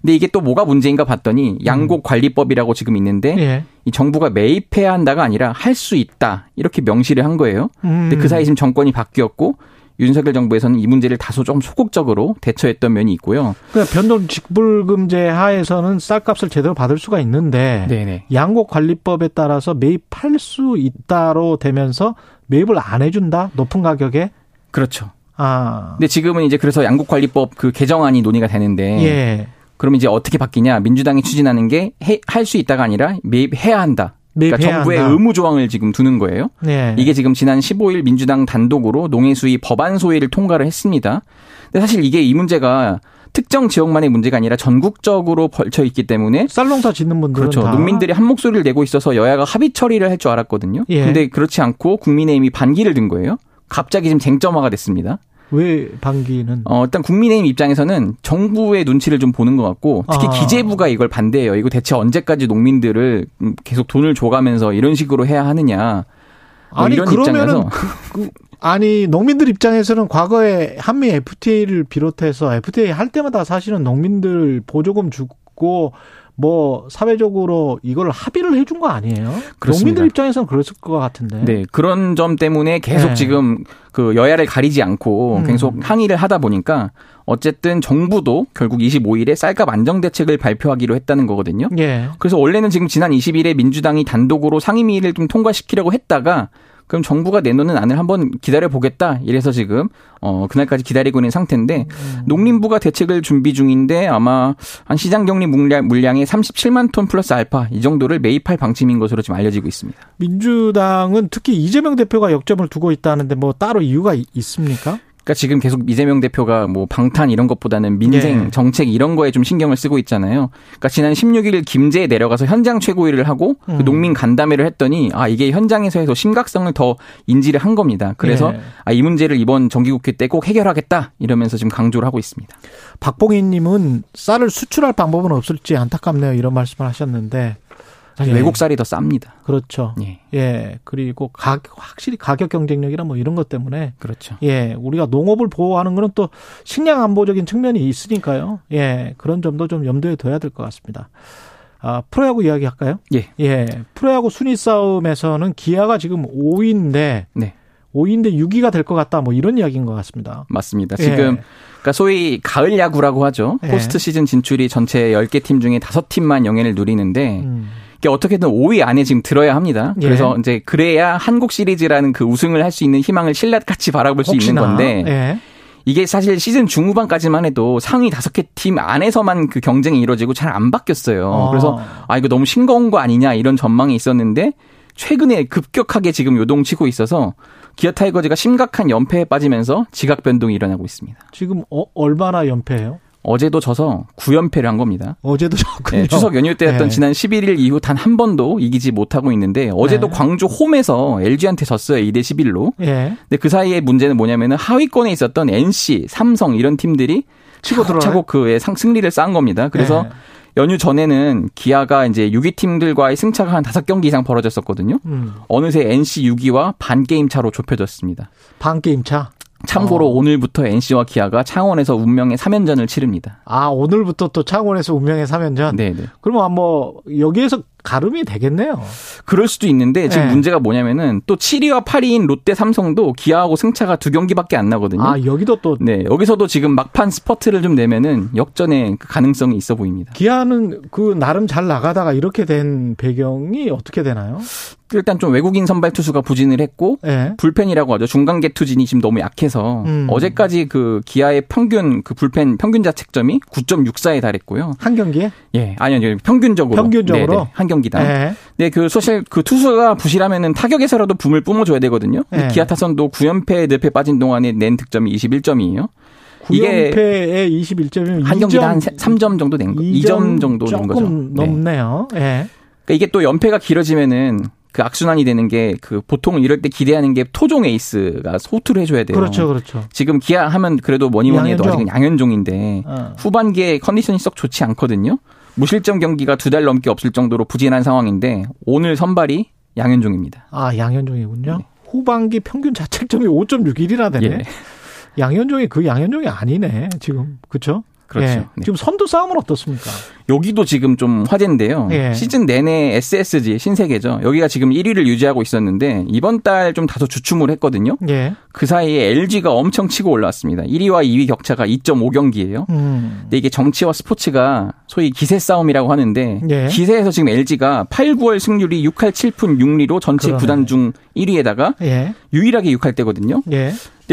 I: 근데 이게 또 뭐가 문제인가 봤더니 양곡 음. 관리법이라고 지금 있는데 예. 이 정부가 매입해야 한다가 아니라 할 수 있다 이렇게 명시를 한 거예요. 음. 근데 그 사이 지금 정권이 바뀌었고 윤석열 정부에서는 이 문제를 다소 좀 소극적으로 대처했던 면이 있고요.
B: 그러니까 변동 직불금제 하에서는 쌀값을 제대로 받을 수가 있는데 네네. 양곡 관리법에 따라서 매입할 수 있다로 되면서 매입을 안 해준다 높은 가격에
I: 그렇죠. 아. 근데 지금은 이제 그래서 양곡 관리법 그 개정안이 논의가 되는데 예. 그럼 이제 어떻게 바뀌냐? 민주당이 추진하는 게 할 수 있다가 아니라 매입해야 한다. 그러니까 정부의 한다. 의무 조항을 지금 두는 거예요. 네. 이게 지금 지난 15일 민주당 단독으로 농해수위 법안 소위를 통과를 했습니다. 근데 사실 이게 이 문제가 특정 지역만의 문제가 아니라 전국적으로 벌쳐 있기 때문에
B: 쌀농사 짓는 분들은
I: 그렇죠. 다. 농민들이 한 목소리를 내고 있어서 여야가 합의 처리를 할 줄 알았거든요. 예. 근데 그렇지 않고 국민의힘이 반기를 든 거예요. 갑자기 지금 쟁점화가 됐습니다.
B: 왜 반기는?
I: 어, 일단 국민의힘 입장에서는 정부의 눈치를 좀 보는 것 같고 특히 아. 기재부가 이걸 반대해요. 이거 대체 언제까지 농민들을 계속 돈을 줘가면서 이런 식으로 해야 하느냐.
B: 뭐 아니 그러면은 그, 그, 아니 농민들 입장에서는 과거에 한미 FTA를 비롯해서 FTA 할 때마다 사실은 농민들 보조금 주고 뭐 사회적으로 이걸 합의를 해준 거 아니에요? 그렇습니다. 농민들 입장에서는 그랬을 것 같은데.
I: 네 그런 점 때문에 계속 네. 지금 그 여야를 가리지 않고 음. 계속 항의를 하다 보니까 어쨌든 정부도 결국 25일에 쌀값 안정 대책을 발표하기로 했다는 거거든요. 예. 그래서 원래는 지금 지난 20일에 민주당이 단독으로 상임위를 좀 통과시키려고 했다가 그럼 정부가 내놓는 안을 한번 기다려 보겠다. 이래서 지금 어 그날까지 기다리고 있는 상태인데 음. 농림부가 대책을 준비 중인데 아마 한 시장 격리 물량 물량의 37만 톤 플러스 알파 이 정도를 매입할 방침인 것으로 지금 알려지고 있습니다.
B: 민주당은 특히 이재명 대표가 역점을 두고 있다는데 뭐 따로 이유가 있습니까?
I: 그러니까 지금 계속 이재명 대표가 뭐 방탄 이런 것보다는 민생 예. 정책 이런 거에 좀 신경을 쓰고 있잖아요. 그러니까 지난 16일 김제에 내려가서 현장 최고위를 하고 그 음. 그 농민 간담회를 했더니 아 이게 현장에서 해서 심각성을 더 인지를 한 겁니다. 그래서 예. 아이 문제를 이번 정기국회 때 꼭 해결하겠다 이러면서 지금 강조를 하고 있습니다.
B: 박봉희님은 쌀을 수출할 방법은 없을지 안타깝네요 이런 말씀을 하셨는데
I: 사실 예. 외국 쌀이 더 쌉니다.
B: 그렇죠. 예. 예. 그리고 가, 확실히 가격 경쟁력이나 뭐 이런 것 때문에
I: 그렇죠.
B: 예. 우리가 농업을 보호하는 거는 또 식량 안보적인 측면이 있으니까요. 예. 그런 점도 좀 염두에 둬야 될 것 같습니다. 아, 프로야구 이야기 할까요?
I: 예.
B: 예. 프로야구 순위 싸움에서는 기아가 지금 5위인데 네. 5위인데 6위가 될 것 같다. 뭐 이런 이야기인 것 같습니다.
I: 맞습니다. 지금 예. 그러니까 소위 가을 야구라고 하죠. 예. 포스트 시즌 진출이 전체 10개 팀 중에 5팀만 영예를 누리는데 음. 이게 어떻게든 5위 안에 지금 들어야 합니다. 예. 그래서 이제 그래야 한국 시리즈라는 그 우승을 할 수 있는 희망을 신라같이 바라볼 수 혹시나. 있는 건데 예. 이게 사실 시즌 중후반까지만 해도 상위 다섯 개 팀 안에서만 그 경쟁이 이루어지고 잘 안 바뀌었어요. 아. 그래서 아 이거 너무 싱거운 거 아니냐 이런 전망이 있었는데 최근에 급격하게 지금 요동치고 있어서 기아 타이거즈가 심각한 연패에 빠지면서 지각 변동이 일어나고 있습니다.
B: 지금 어, 얼마나 연패예요?
I: 어제도 져서 9연패를 한 겁니다.
B: 어제도 졌군요. 네,
I: 추석 연휴 때였던 네. 지난 11일 이후 단 한 번도 이기지 못하고 있는데 어제도 네. 광주 홈에서 LG한테 졌어요. 2대 11로. 네. 근데 그 사이에 문제는 뭐냐면은 하위권에 있었던 NC, 삼성 이런 팀들이 치고 들어차고 그의 승리를 쌓은 겁니다. 그래서 네. 연휴 전에는 기아가 이제 6위 팀들과의 승차가 한 5경기 이상 벌어졌었거든요. 음. 어느새 NC 6위와 반 게임 차로 좁혀졌습니다.
B: 반 게임 차?
I: 참고로 어. 오늘부터 NC와 기아가 창원에서 운명의 3연전을 치릅니다.
B: 아, 오늘부터 또 창원에서 운명의 3연전? 네네. 그러면 뭐, 여기에서 가름이 되겠네요.
I: 그럴 수도 있는데 지금 네. 문제가 뭐냐면은 또 7위와 8위인 롯데 삼성도 기아하고 승차가 두 경기밖에 안 나거든요.
B: 아, 여기도 또
I: 네, 여기서도 지금 막판 스퍼트를 좀 내면은 역전의 그 가능성이 있어 보입니다.
B: 기아는 그 나름 잘 나가다가 이렇게 된 배경이 어떻게 되나요?
I: 일단 좀 외국인 선발 투수가 부진을 했고 네. 불펜이라고 하죠. 중간계 투진이 지금 너무 약해서 음. 어제까지 그 기아의 평균 그 불펜 평균 자책점이 9.64에 달했고요.
B: 한 경기에?
I: 예, 아니요. 평균적으로.
B: 평균적으로 네네.
I: 한 경기당. 네. 네, 그 사실 그 투수가 부실하면은 타격에서라도 붐을 뿜어줘야 되거든요. 네. 기아 타선도 9연패 늪에 빠진 동안에 낸 득점이 21점이에요.
B: 9연패에 21점이면
I: 한 경기당 한 3점 정도 된 거, 2점 정도 된 거죠.
B: 넘네요. 예. 네.
I: 그러니까 이게 또 연패가 길어지면은 그 악순환이 되는 게 그 보통 이럴 때 기대하는 게 토종 에이스가 소투를 해줘야 돼요.
B: 그렇죠, 그렇죠.
I: 지금 기아 하면 그래도 뭐니 뭐니 해도 아직은 양현종인데 어. 후반기에 컨디션이 썩 좋지 않거든요. 무실점 경기가 두 달 넘게 없을 정도로 부진한 상황인데 오늘 선발이 양현종입니다.
B: 아 양현종이군요. 네. 후반기 평균 자책점이 5.61이나 되네. 예. 양현종이 그 양현종이 아니네 지금 그렇죠?
I: 그렇죠. 예.
B: 네. 지금 선두 싸움은 어떻습니까?
I: 여기도 지금 좀 화제인데요. 예. 시즌 내내 SSG 신세계죠. 여기가 지금 1위를 유지하고 있었는데 이번 달 좀 다소 주춤을 했거든요. 예. 그 사이에 LG가 엄청 치고 올라왔습니다. 1위와 2위 격차가 2.5경기예요. 음. 근데 이게 정치와 스포츠가 소위 기세 싸움이라고 하는데 예. 기세에서 지금 LG가 8, 9월 승률이 6할 7푼 6리로 전체 그러네. 구단 중 1위에다가 예. 유일하게 6할 때거든요.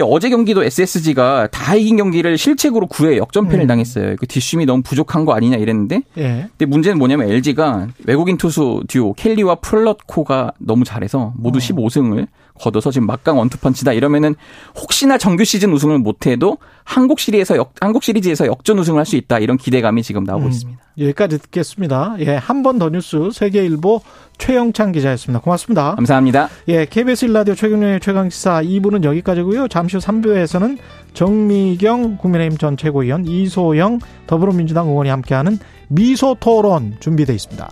I: 어제 경기도 SSG가 다 이긴 경기를 실책으로 9회 역전패를 음. 당했어요. 그 뒷심이 너무 부족한 거 아니냐 이랬는데. 예. 근데 문제는 뭐냐면 LG가 외국인 투수 듀오 켈리와 플럿코가 너무 잘해서 모두 어. 15승을 거둬서 지금 막강 원투펀치다 이러면은 혹시나 정규 시즌 우승을 못해도 한국 시리에서 역, 한국 시리즈에서 역전 우승을 할 수 있다 이런 기대감이 지금 나오고 음, 있습니다.
B: 여기까지 듣겠습니다. 예, 한 번 더 뉴스 세계일보 최영찬 기자였습니다. 고맙습니다.
I: 감사합니다.
B: 예, KBS 일라디오 최경련의 최강 시사 2부는 여기까지고요. 잠시 후 3부에서는 정미경 국민의힘 전 최고위원 이소영 더불어민주당 의원이 함께하는 미소 토론 준비되어 있습니다.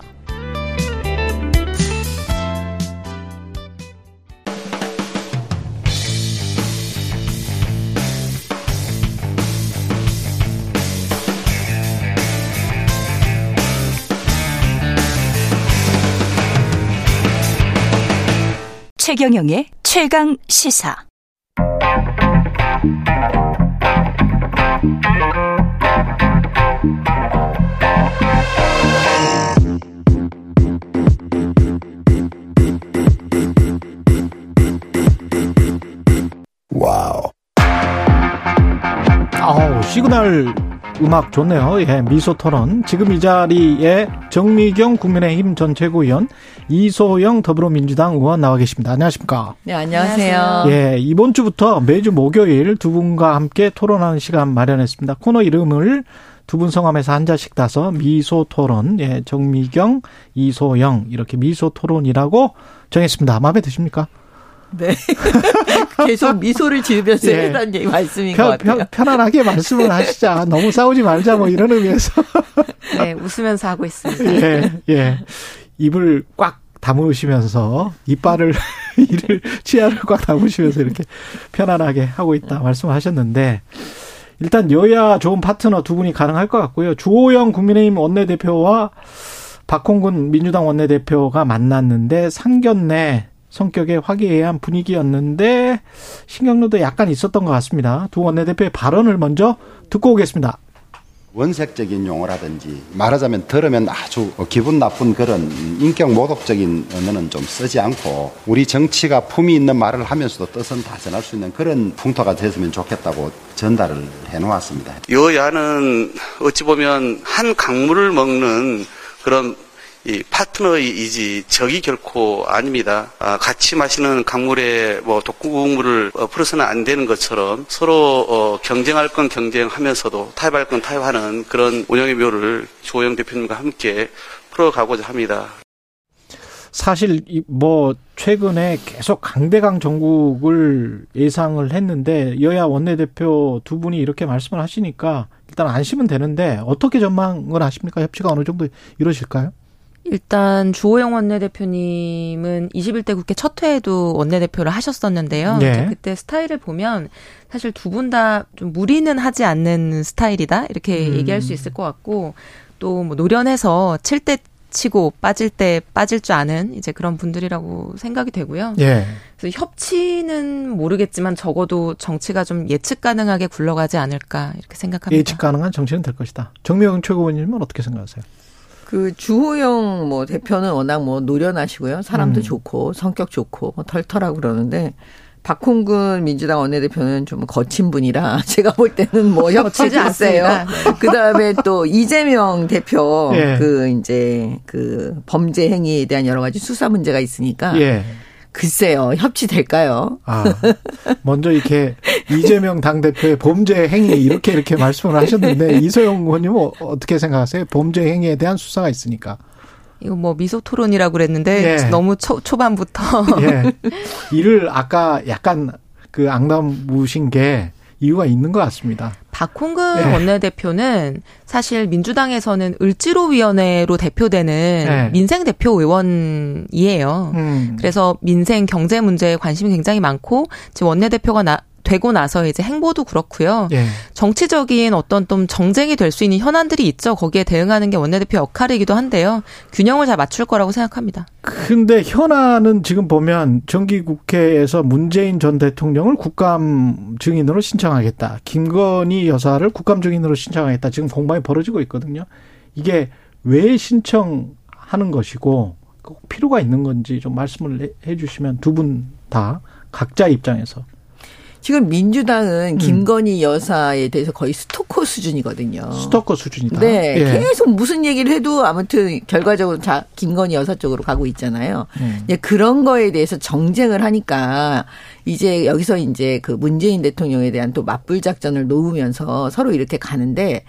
C: 최경영의 최강 시사.
B: 와우. 아우, 시그널 음악 좋네요. 예, 미소 토론. 지금 이 자리에 정미경 국민의힘 전 최고위원, 이소영 더불어민주당 의원 나와 계십니다. 안녕하십니까?
J: 네, 안녕하세요.
B: 예, 이번 주부터 매주 목요일 두 분과 함께 토론하는 시간 마련했습니다. 코너 이름을 두 분 성함에서 한 자씩 따서 미소 토론, 예, 정미경, 이소영 이렇게 미소 토론이라고 정했습니다. 마음에 드십니까?
J: 네. 계속 미소를 지으면서 예. 해달라는 얘기 말씀인
B: 편,
J: 것 같아요.
B: 편 안하게 말씀을 하시자. 너무 싸우지 말자 뭐 이런 의미에서.
J: 네, 웃으면서 하고 있습니다.
B: 예, 예. 입을 꽉 다무시면서 이빨을 이를 치아를 꽉 다무시면서 이렇게 편안하게 하고 있다 말씀하셨는데 일단 여야 좋은 파트너 두 분이 가능할 것 같고요. 주호영 국민의힘 원내대표와 박홍근 민주당 원내대표가 만났는데 상견례 성격의 화기애애한 분위기였는데 신경로도 약간 있었던 것 같습니다. 두 원내대표의 발언을 먼저 듣고 오겠습니다.
K: 원색적인 용어라든지 말하자면 들으면 아주 기분 나쁜 그런 인격 모독적인 언어는 좀 쓰지 않고 우리 정치가 품이 있는 말을 하면서도 뜻은 다 전할 수 있는 그런 풍토가 됐으면 좋겠다고 전달을 해놓았습니다.
L: 여야는 어찌 보면 한 강물을 먹는 그런 이 파트너이지 적이 결코 아닙니다. 아, 같이 마시는 강물에 뭐 독국물을 어, 풀어서는 안 되는 것처럼 서로 어, 경쟁할 건 경쟁하면서도 타협할 건 타협하는 그런 운영의 묘를 조영 대표님과 함께 풀어가고자 합니다.
B: 사실 뭐 최근에 계속 강대강 정국을 예상을 했는데 여야 원내대표 두 분이 이렇게 말씀을 하시니까 일단 안심은 되는데 어떻게 전망을 하십니까? 협치가 어느 정도 이루어질까요?
M: 일단 주호영 원내대표님은 21대 국회 첫 회에도 원내대표를 하셨었는데요. 네. 그때 스타일을 보면 사실 두 분 다 좀 무리는 하지 않는 스타일이다 이렇게 음. 얘기할 수 있을 것 같고 또 뭐 노련해서 칠 때 치고 빠질 때 빠질 줄 아는 이제 그런 분들이라고 생각이 되고요. 예. 그래서 협치는 모르겠지만 적어도 정치가 좀 예측 가능하게 굴러가지 않을까 이렇게 생각합니다.
B: 예측 가능한 정치는 될 것이다. 정명훈 최고위원님은 어떻게 생각하세요?
J: 그 주호영 뭐 대표는 워낙 뭐 노련하시고요. 사람도 음. 좋고 성격 좋고 뭐 털털하고 그러는데 박홍근 민주당 원내대표는 좀 거친 분이라 제가 볼 때는 뭐 협치지 않세요. 네. 그 다음에 또 이재명 대표 예. 그 이제 그 범죄 행위에 대한 여러 가지 수사 문제가 있으니까 예. 글쎄요, 협치될까요? 아,
B: 먼저 이렇게 이재명 당대표의 범죄 행위 이렇게 이렇게 말씀을 하셨는데 이소영 의원님은 어떻게 생각하세요? 범죄 행위에 대한 수사가 있으니까.
M: 이거 뭐 미소 토론이라고 그랬는데 예. 너무 초, 초반부터. 예.
B: 이를 아까 약간 그 악담무신 게 이유가 있는 것 같습니다.
M: 박홍근 네. 원내대표는 사실 민주당에서는 을지로위원회로 대표되는 네. 민생 대표 의원이에요. 음. 그래서 민생 경제 문제에 관심이 굉장히 많고 지금 원내대표가 나, 되고 나서 이제 행보도 그렇고요. 예. 정치적인 어떤 좀 정쟁이 될 수 있는 현안들이 있죠. 거기에 대응하는 게 원내대표 역할이기도 한데요. 균형을 잘 맞출 거라고 생각합니다.
B: 근데 현안은 지금 보면 정기국회에서 문재인 전 대통령을 국감 증인으로 신청하겠다. 김건희 여사를 국감 증인으로 신청하겠다. 지금 공방이 벌어지고 있거든요. 이게 왜 신청하는 것이고 꼭 필요가 있는 건지 좀 말씀을 해 주시면 두 분 다 각자 입장에서
J: 지금 민주당은 음. 김건희 여사에 대해서 거의 스토커 수준이거든요.
B: 스토커 수준이다.
J: 네, 예. 계속 무슨 얘기를 해도 아무튼 결과적으로 다 김건희 여사 쪽으로 가고 있잖아요. 음. 그런 거에 대해서 정쟁을 하니까 이제 여기서 이제 그 문재인 대통령에 대한 또 맞불 작전을 놓으면서 서로 이렇게 가는데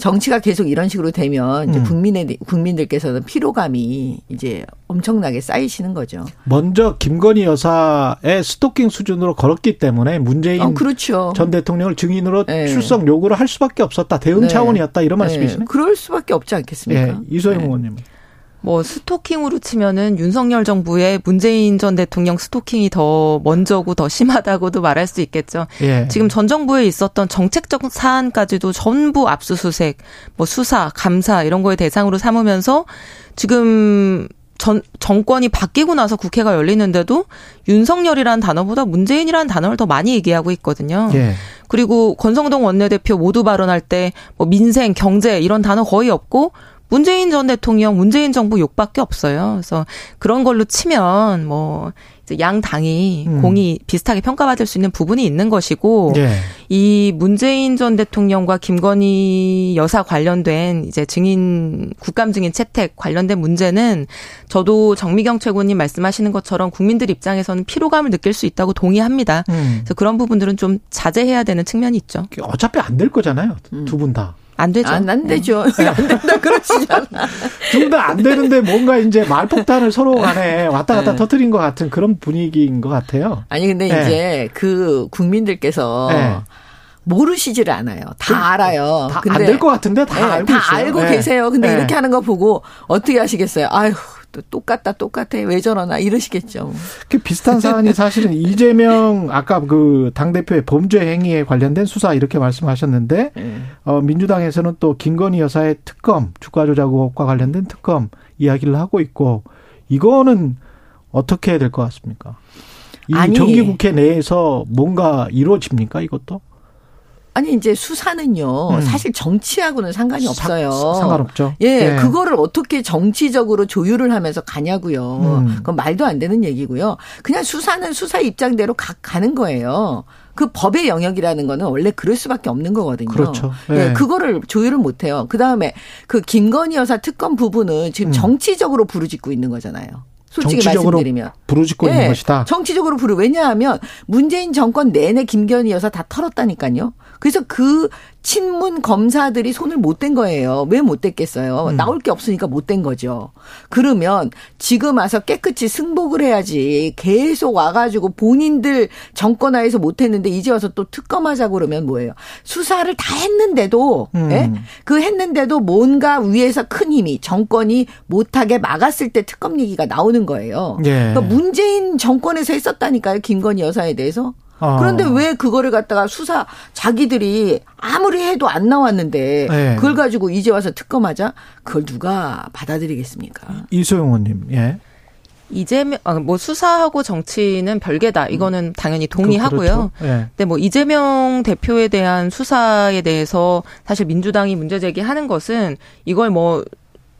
J: 정치가 계속 이런 식으로 되면 이제 음. 국민의 국민들께서는 피로감이 이제 엄청나게 쌓이시는 거죠.
B: 먼저 김건희 여사의 스토킹 수준으로 걸었기 때문에 문재인 어, 그렇죠. 전 대통령을 증인으로 네. 출석 요구를 할 수밖에 없었다. 대응 네. 차원이었다 이런 네. 말씀이시네.
J: 그럴 수밖에 없지 않겠습니까? 네.
B: 이소영 네. 의원님.
M: 뭐 스토킹으로 치면은 윤석열 정부의 문재인 전 대통령 스토킹이 더 먼저고 더 심하다고도 말할 수 있겠죠. 예. 지금 전 정부에 있었던 정책적 사안까지도 전부 압수수색, 뭐 수사, 감사 이런 거에 대상으로 삼으면서 지금 전, 정권이 바뀌고 나서 국회가 열리는데도 윤석열이라는 단어보다 문재인이라는 단어를 더 많이 얘기하고 있거든요. 예. 그리고 권성동 원내대표 모두 발언할 때 뭐 민생, 경제 이런 단어 거의 없고 문재인 전 대통령, 문재인 정부 욕밖에 없어요. 그래서 그런 걸로 치면 뭐 이제 양 당이 음. 공이 비슷하게 평가받을 수 있는 부분이 있는 것이고 예. 이 문재인 전 대통령과 김건희 여사 관련된 이제 증인 국감 증인 채택 관련된 문제는 저도 정미경 최고님 말씀하시는 것처럼 국민들 입장에서는 피로감을 느낄 수 있다고 동의합니다. 음. 그래서 그런 부분들은 좀 자제해야 되는 측면이 있죠.
B: 어차피 안 될 거잖아요. 두 분 다.
M: 안 되죠.
J: 안, 안 되죠. 네. 안 된다 그러시잖아.
B: 둘 다 안 되는데 뭔가 이제 말폭탄을 서로 간에 왔다 갔다 네. 터트린 것 같은 그런 분위기인 것 같아요.
J: 아니 근데 네. 이제 그 국민들께서 네. 모르시지를 않아요. 다 그, 알아요.
B: 다 안 될 것 같은데 다 네, 알고 다
J: 있어요. 알고 네. 계세요. 근데 이렇게 하는 거 보고 어떻게 하시겠어요? 아휴 또 똑같다 똑같아 왜 저러나 이러시겠죠.
B: 그 비슷한 사안이 사실은 이재명 아까 그 당 대표의 범죄 행위에 관련된 수사 이렇게 말씀하셨는데 네. 어, 민주당에서는 또 김건희 여사의 특검 주가 조작 의혹과 관련된 특검 이야기를 하고 있고 이거는 어떻게 해야 될 것 같습니까? 이 정기국회 내에서 뭔가 이루어집니까 이것도?
J: 아니 이제 수사는요 음. 사실 정치하고는 상관이 없어요.
B: 상관없죠.
J: 예, 네. 그거를 어떻게 정치적으로 조율을 하면서 가냐고요. 음. 그건 말도 안 되는 얘기고요. 그냥 수사는 수사 입장대로 가, 가는 거예요. 그 법의 영역이라는 거는 원래 그럴 수밖에 없는 거거든요.
B: 그렇죠.
J: 네. 네 그거를 조율을 못 해요. 그다음에 그 김건희 여사 특검 부분은 지금 음. 정치적으로 부르짖고 있는 거잖아요. 솔직히 말씀드리면
B: 부르짖고 네. 있는 것이다.
J: 정치적으로 부르 왜냐하면 문재인 정권 내내 김건희 여사 다 털었다니까요. 그래서 그 친문 검사들이 손을 못 댄 거예요. 왜 못 댔겠어요? 음. 나올 게 없으니까 못 댄 거죠. 그러면 지금 와서 깨끗이 승복을 해야지. 계속 와가지고 본인들 정권 하에서 못 했는데 이제 와서 또 특검하자고 그러면 뭐예요? 수사를 다 했는데도, 음. 예? 그 했는데도 뭔가 위에서 큰 힘이 정권이 못하게 막았을 때 특검 얘기가 나오는 거예요. 예. 그러니까 문재인 정권에서 했었다니까요. 김건희 여사에 대해서. 어. 그런데 왜 그거를 갖다가 수사 자기들이 아무리 해도 안 나왔는데 네. 그걸 가지고 이제 와서 특검하자 그걸 누가 받아들이겠습니까?
B: 이소영 의원님, 예.
M: 이재명 아, 뭐 수사하고 정치는 별개다. 이거는 당연히 동의하고요. 그렇죠. 네. 근데 뭐 이재명 대표에 대한 수사에 대해서 사실 민주당이 문제 제기하는 것은 이걸 뭐뭐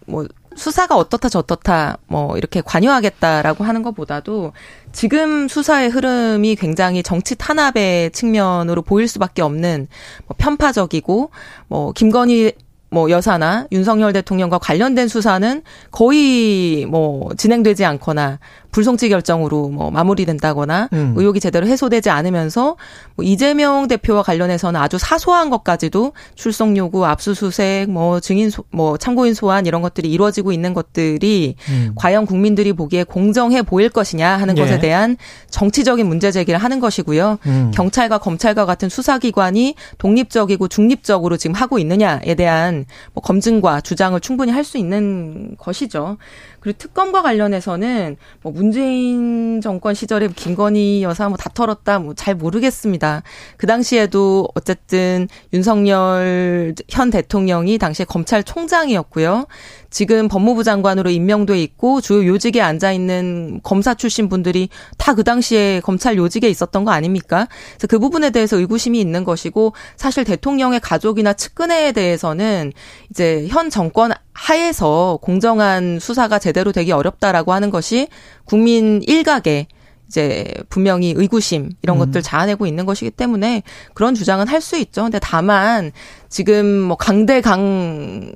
M: 뭐 수사가 어떻다 저떻다 뭐 이렇게 관여하겠다라고 하는 것보다도 지금 수사의 흐름이 굉장히 정치 탄압의 측면으로 보일 수밖에 없는 뭐 편파적이고 뭐 김건희 뭐 여사나 윤석열 대통령과 관련된 수사는 거의 뭐 진행되지 않거나 불송치 결정으로 뭐 마무리된다거나 음. 의혹이 제대로 해소되지 않으면서 뭐 이재명 대표와 관련해서는 아주 사소한 것까지도 출석 요구, 압수수색, 뭐 증인 소, 뭐 참고인 소환 이런 것들이 이루어지고 있는 것들이 음. 과연 국민들이 보기에 공정해 보일 것이냐 하는 예. 것에 대한 정치적인 문제 제기를 하는 것이고요. 음. 경찰과 검찰과 같은 수사기관이 독립적이고 중립적으로 지금 하고 있느냐에 대한 뭐 검증과 주장을 충분히 할 수 있는 것이죠. 그리고 특검과 관련해서는 뭐 문재인 정권 시절에 김건희 여사 뭐 다 털었다 뭐 잘 모르겠습니다. 그 당시에도 어쨌든 윤석열 현 대통령이 당시에 검찰총장이었고요. 지금 법무부 장관으로 임명돼 있고 주요 요직에 앉아 있는 검사 출신 분들이 다 그 당시에 검찰 요직에 있었던 거 아닙니까? 그래서 그 부분에 대해서 의구심이 있는 것이고 사실 대통령의 가족이나 측근에 대해서는 이제 현 정권 하에서 공정한 수사가 제대로 되기 어렵다라고 하는 것이 국민 일각의 이제 분명히 의구심 이런 음. 것들 자아내고 있는 것이기 때문에 그런 주장은 할 수 있죠. 근데 다만 지금 뭐 강대강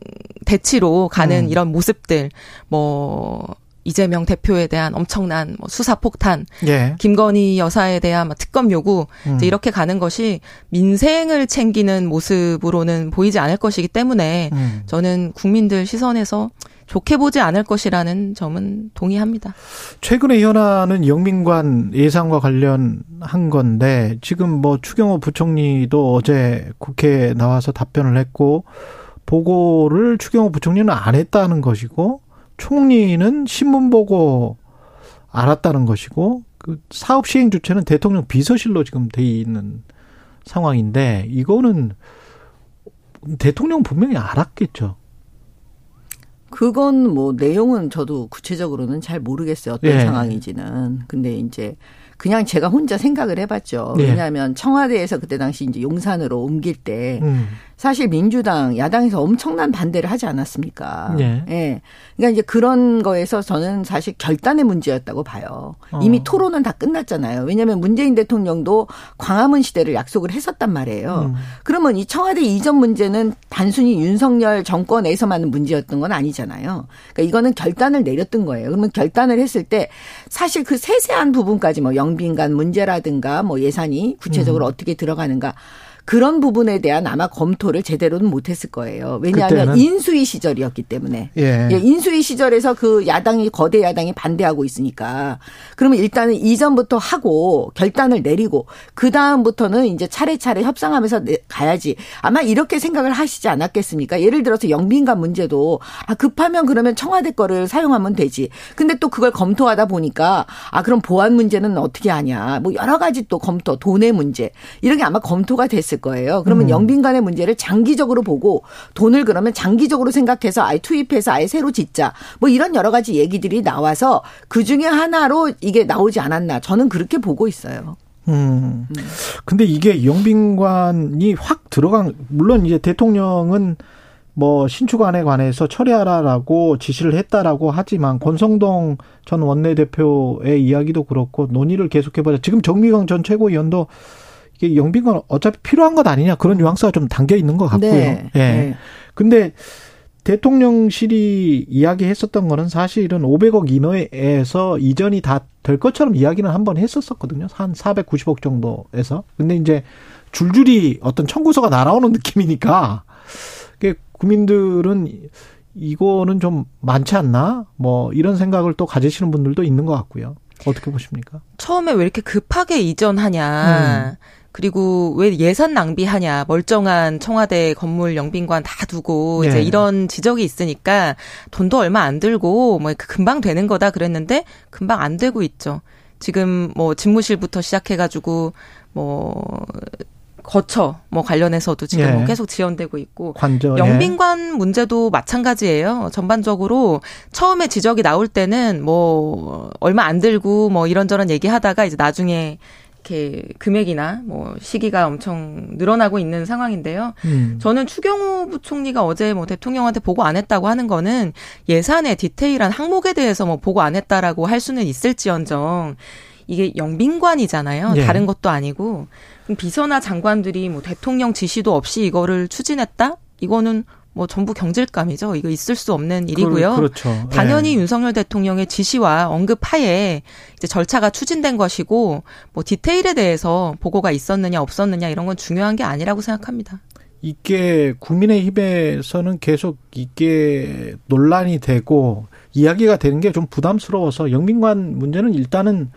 M: 대치로 가는 음. 이런 모습들 뭐 이재명 대표에 대한 엄청난 뭐 수사 폭탄, 예. 김건희 여사에 대한 뭐 특검 요구 음. 이제 이렇게 가는 것이 민생을 챙기는 모습으로는 보이지 않을 것이기 때문에 음. 저는 국민들 시선에서 좋게 보지 않을 것이라는 점은 동의합니다.
B: 최근에 현안은 영민관 예상과 관련한 건데 지금 뭐 추경호 부총리도 어제 국회에 나와서 답변을 했고 보고를 추경호 부총리는 안 했다는 것이고 총리는 신문 보고 알았다는 것이고 그 사업 시행 주체는 대통령 비서실로 지금 돼 있는 상황인데 이거는 대통령 분명히 알았겠죠.
J: 그건 뭐 내용은 저도 구체적으로는 잘 모르겠어요. 어떤 예. 상황인지는. 근데 이제 그냥 제가 혼자 생각을 해봤죠. 예. 왜냐하면 청와대에서 그때 당시 이제 용산으로 옮길 때 음. 사실 민주당 야당에서 엄청난 반대를 하지 않았습니까? 네. 예. 그러니까 이제 그런 거에서 저는 사실 결단의 문제였다고 봐요. 이미 어. 토론은 다 끝났잖아요. 왜냐하면 문재인 대통령도 광화문 시대를 약속을 했었단 말이에요. 음. 그러면 이 청와대 이전 문제는 단순히 윤석열 정권에서만 문제였던 건 아니잖아요. 그러니까 이거는 결단을 내렸던 거예요. 그러면 결단을 했을 때 사실 그 세세한 부분까지 뭐 영빈관 문제라든가 뭐 예산이 구체적으로 음. 어떻게 들어가는가 그런 부분에 대한 아마 검토를 제대로는 못했을 거예요. 왜냐하면 그때는? 인수위 시절이었기 때문에 예. 예. 인수위 시절에서 그 야당이 거대 야당이 반대하고 있으니까 그러면 일단은 이전부터 하고 결단을 내리고 그 다음부터는 이제 차례차례 협상하면서 가야지 아마 이렇게 생각을 하시지 않았겠습니까? 예를 들어서 영빈관 문제도 아 급하면 그러면 청와대 거를 사용하면 되지. 근데 또 그걸 검토하다 보니까 아 그럼 보안 문제는 어떻게 하냐 뭐 여러 가지 또 검토 돈의 문제 이런 게 아마 검토가 됐을. 있을 거예요. 그러면 음. 영빈관의 문제를 장기적으로 보고 돈을 그러면 장기적으로 생각해서 아예 투입해서 아예 새로 짓자. 뭐 이런 여러 가지 얘기들이 나와서 그 중에 하나로 이게 나오지 않았나. 저는 그렇게 보고 있어요.
B: 음. 근데 이게 영빈관이 확 들어간 물론 이제 대통령은 뭐 신축안에 관해서 처리하라라고 지시를 했다라고 하지만 권성동 전 원내대표의 이야기도 그렇고 논의를 계속해보자. 지금 정미경 전 최고위원도 영빈관 어차피 필요한 것 아니냐 그런 뉘앙스가 좀 담겨 있는 것 같고요. 네. 예. 네. 근데 대통령실이 이야기했었던 거는 사실은 500억 이내에서 이전이 다 될 것처럼 이야기는 한 번 했었었거든요. 한 490억 정도에서. 근데 이제 줄줄이 어떤 청구서가 날아오는 느낌이니까 국민들은 이거는 좀 많지 않나? 뭐 이런 생각을 또 가지시는 분들도 있는 것 같고요. 어떻게 보십니까?
M: 처음에 왜 이렇게 급하게 이전하냐. 음. 그리고 왜 예산 낭비하냐. 멀쩡한 청와대 건물 영빈관 다 두고 네. 이제 이런 지적이 있으니까 돈도 얼마 안 들고 뭐 금방 되는 거다 그랬는데 금방 안 되고 있죠. 지금 뭐 집무실부터 시작해 가지고 뭐 거처 뭐 관련해서도 지금 예. 계속 지연되고 있고 관저, 예. 영빈관 예. 문제도 마찬가지예요. 전반적으로 처음에 지적이 나올 때는 뭐 얼마 안 들고 뭐 이런저런 얘기하다가 이제 나중에 이렇게 금액이나 뭐 시기가 엄청 늘어나고 있는 상황인데요. 음. 저는 추경호 부총리가 어제 뭐 대통령한테 보고 안 했다고 하는 거는 예산의 디테일한 항목에 대해서 뭐 보고 안 했다라고 할 수는 있을지언정 이게 영빈관이잖아요. 예. 다른 것도 아니고 비서나 장관들이 뭐 대통령 지시도 없이 이거를 추진했다? 이거는 뭐 전부 경질감이죠. 이거 있을 수 없는 일이고요.
B: 그렇죠.
M: 당연히 네. 윤석열 대통령의 지시와 언급하에 이제 절차가 추진된 것이고 뭐 디테일에 대해서 보고가 있었느냐 없었느냐 이런 건 중요한 게 아니라고 생각합니다.
B: 이게 국민의힘에서는 계속 이게 논란이 되고 이야기가 되는 게 좀 부담스러워서 영민관 문제는 일단은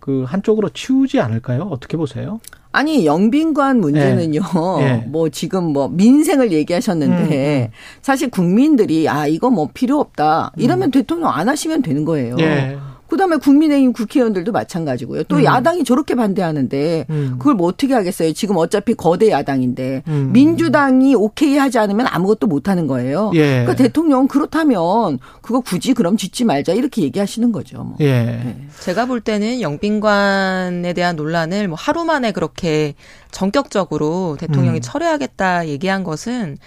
B: 그 한쪽으로 치우지 않을까요? 어떻게 보세요?
J: 아니 영빈관 문제는요. 네. 네. 뭐 지금 뭐 민생을 얘기하셨는데 음, 음. 사실 국민들이 아 이거 뭐 필요 없다 이러면 음. 대통령 안 하시면 되는 거예요. 네. 그다음에 국민의힘 국회의원들도 마찬가지고요. 또 음. 야당이 저렇게 반대하는데 음. 그걸 뭐 어떻게 하겠어요? 지금 어차피 거대 야당인데 음. 민주당이 오케이 하지 않으면 아무것도 못 하는 거예요. 예. 그러니까 대통령 그렇다면 그거 굳이 그럼 짓지 말자 이렇게 얘기하시는 거죠. 뭐.
M: 예. 네. 제가 볼 때는 영빈관에 대한 논란을 뭐 하루 만에 그렇게 전격적으로 대통령이 음. 철회하겠다 얘기한 것은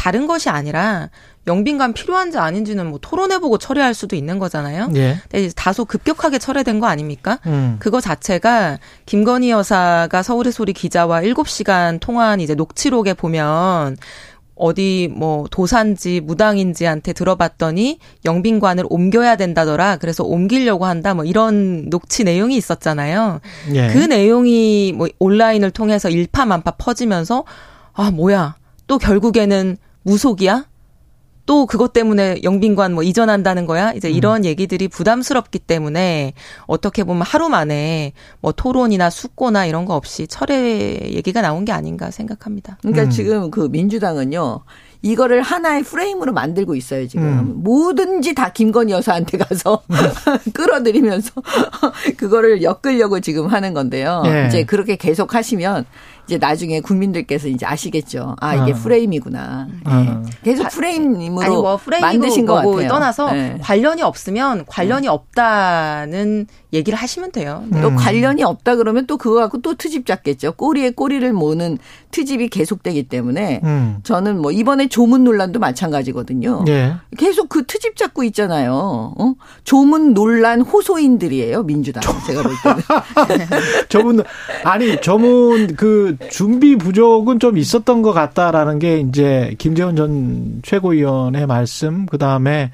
M: 다른 것이 아니라 영빈관 필요한지 아닌지는 뭐 토론해보고 처리할 수도 있는 거잖아요. 예. 근데 다소 급격하게 철회된 거 아닙니까? 음. 그거 자체가 김건희 여사가 서울의 소리 기자와 7시간 통화한 이제 녹취록에 보면 어디 뭐 도산지 무당인지한테 들어봤더니 영빈관을 옮겨야 된다더라. 그래서 옮기려고 한다. 뭐 이런 녹취 내용이 있었잖아요. 예. 그 내용이 뭐 온라인을 통해서 일파만파 퍼지면서 아 뭐야 또 결국에는 무속이야? 또 그것 때문에 영빈관 뭐 이전한다는 거야? 이제 음. 이런 음. 얘기들이 부담스럽기 때문에 어떻게 보면 하루 만에 뭐 토론이나 숙고나 이런 거 없이 철회 얘기가 나온 게 아닌가 생각합니다.
J: 그러니까 음. 지금 그 민주당은요. 이거를 하나의 프레임으로 만들고 있어요, 지금. 음. 뭐든지 다 김건희 여사한테 가서 끌어들이면서 그거를 엮으려고 지금 하는 건데요. 예. 이제 그렇게 계속 하시면 이제 나중에 국민들께서 이제 아시겠죠. 아 이게 어. 프레임이구나. 어. 네. 계속 프레임으로 아니, 뭐 만드신 거 같아요.
M: 떠나서 네. 관련이 없으면 관련이 없다는 얘기를 하시면 돼요.
J: 또 음. 관련이 없다 그러면 또 그거 갖고 또 트집 잡겠죠. 꼬리에 꼬리를 모는 트집이 계속되기 때문에 음. 저는 뭐 이번에 조문 논란도 마찬가지거든요. 예. 계속 그 트집 잡고 있잖아요. 어? 조문 논란 호소인들이에요 민주당 제가 볼 때는.
B: 조문 아니 조문 그 준비 부족은 좀 있었던 것 같다라는 게 이제 김재원 전 최고위원의 말씀 그 다음에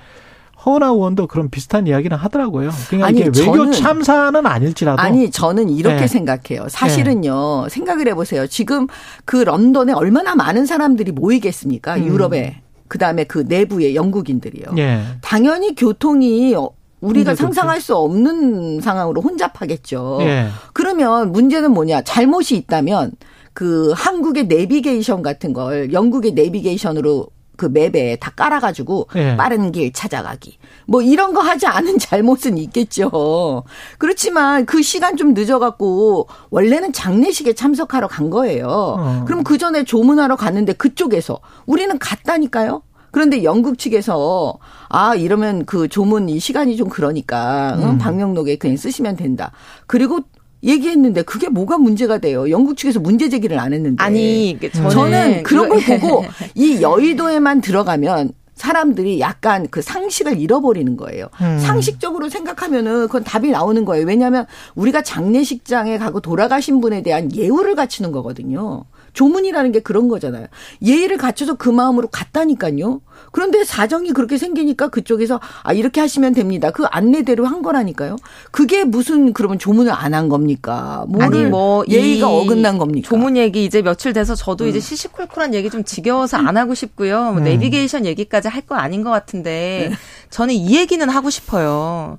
B: 허은하 의원도 그런 비슷한 이야기는 하더라고요. 그러니까 아니, 이게 외교 참사는 아닐지라도
J: 아니 저는 이렇게 네. 생각해요. 사실은요 네. 생각을 해보세요. 지금 그 런던에 얼마나 많은 사람들이 모이겠습니까? 음. 유럽에 그 다음에 그 내부의 영국인들이요. 네. 당연히 교통이 우리가 상상할 수 없는 상황으로 혼잡하겠죠. 예. 그러면 문제는 뭐냐? 잘못이 있다면 그 한국의 내비게이션 같은 걸 영국의 내비게이션으로 그 맵에 다 깔아가지고 예. 빠른 길 찾아가기. 뭐 이런 거 하지 않은 잘못은 있겠죠. 그렇지만 그 시간 좀 늦어갖고 원래는 장례식에 참석하러 간 거예요. 어. 그럼 그 전에 조문하러 갔는데 그쪽에서 우리는 갔다니까요. 그런데 영국 측에서 아 이러면 그 조문 이 시간이 좀 그러니까 음. 방명록에 그냥 쓰시면 된다. 그리고 얘기했는데 그게 뭐가 문제가 돼요? 영국 측에서 문제 제기를 안 했는데.
M: 아니,
J: 저는, 저는 그런 걸 보고 이 여의도에만 들어가면 사람들이 약간 그 상식을 잃어버리는 거예요. 음. 상식적으로 생각하면은 그건 답이 나오는 거예요. 왜냐하면 우리가 장례식장에 가고 돌아가신 분에 대한 예우를 갖추는 거거든요. 조문이라는 게 그런 거잖아요. 예의를 갖춰서 그 마음으로 갔다니까요. 그런데 사정이 그렇게 생기니까 그쪽에서 아 이렇게 하시면 됩니다. 그 안내대로 한 거라니까요. 그게 무슨 그러면 조문을 안 한 겁니까?
M: 아니 뭐
J: 예의가 어긋난 겁니까?
M: 조문 얘기 이제 며칠 돼서 저도 음. 이제 시시콜콜한 얘기 좀 지겨워서 안 하고 싶고요. 뭐 음. 내비게이션 얘기까지 할 거 아닌 것 같은데 네. 저는 이 얘기는 하고 싶어요.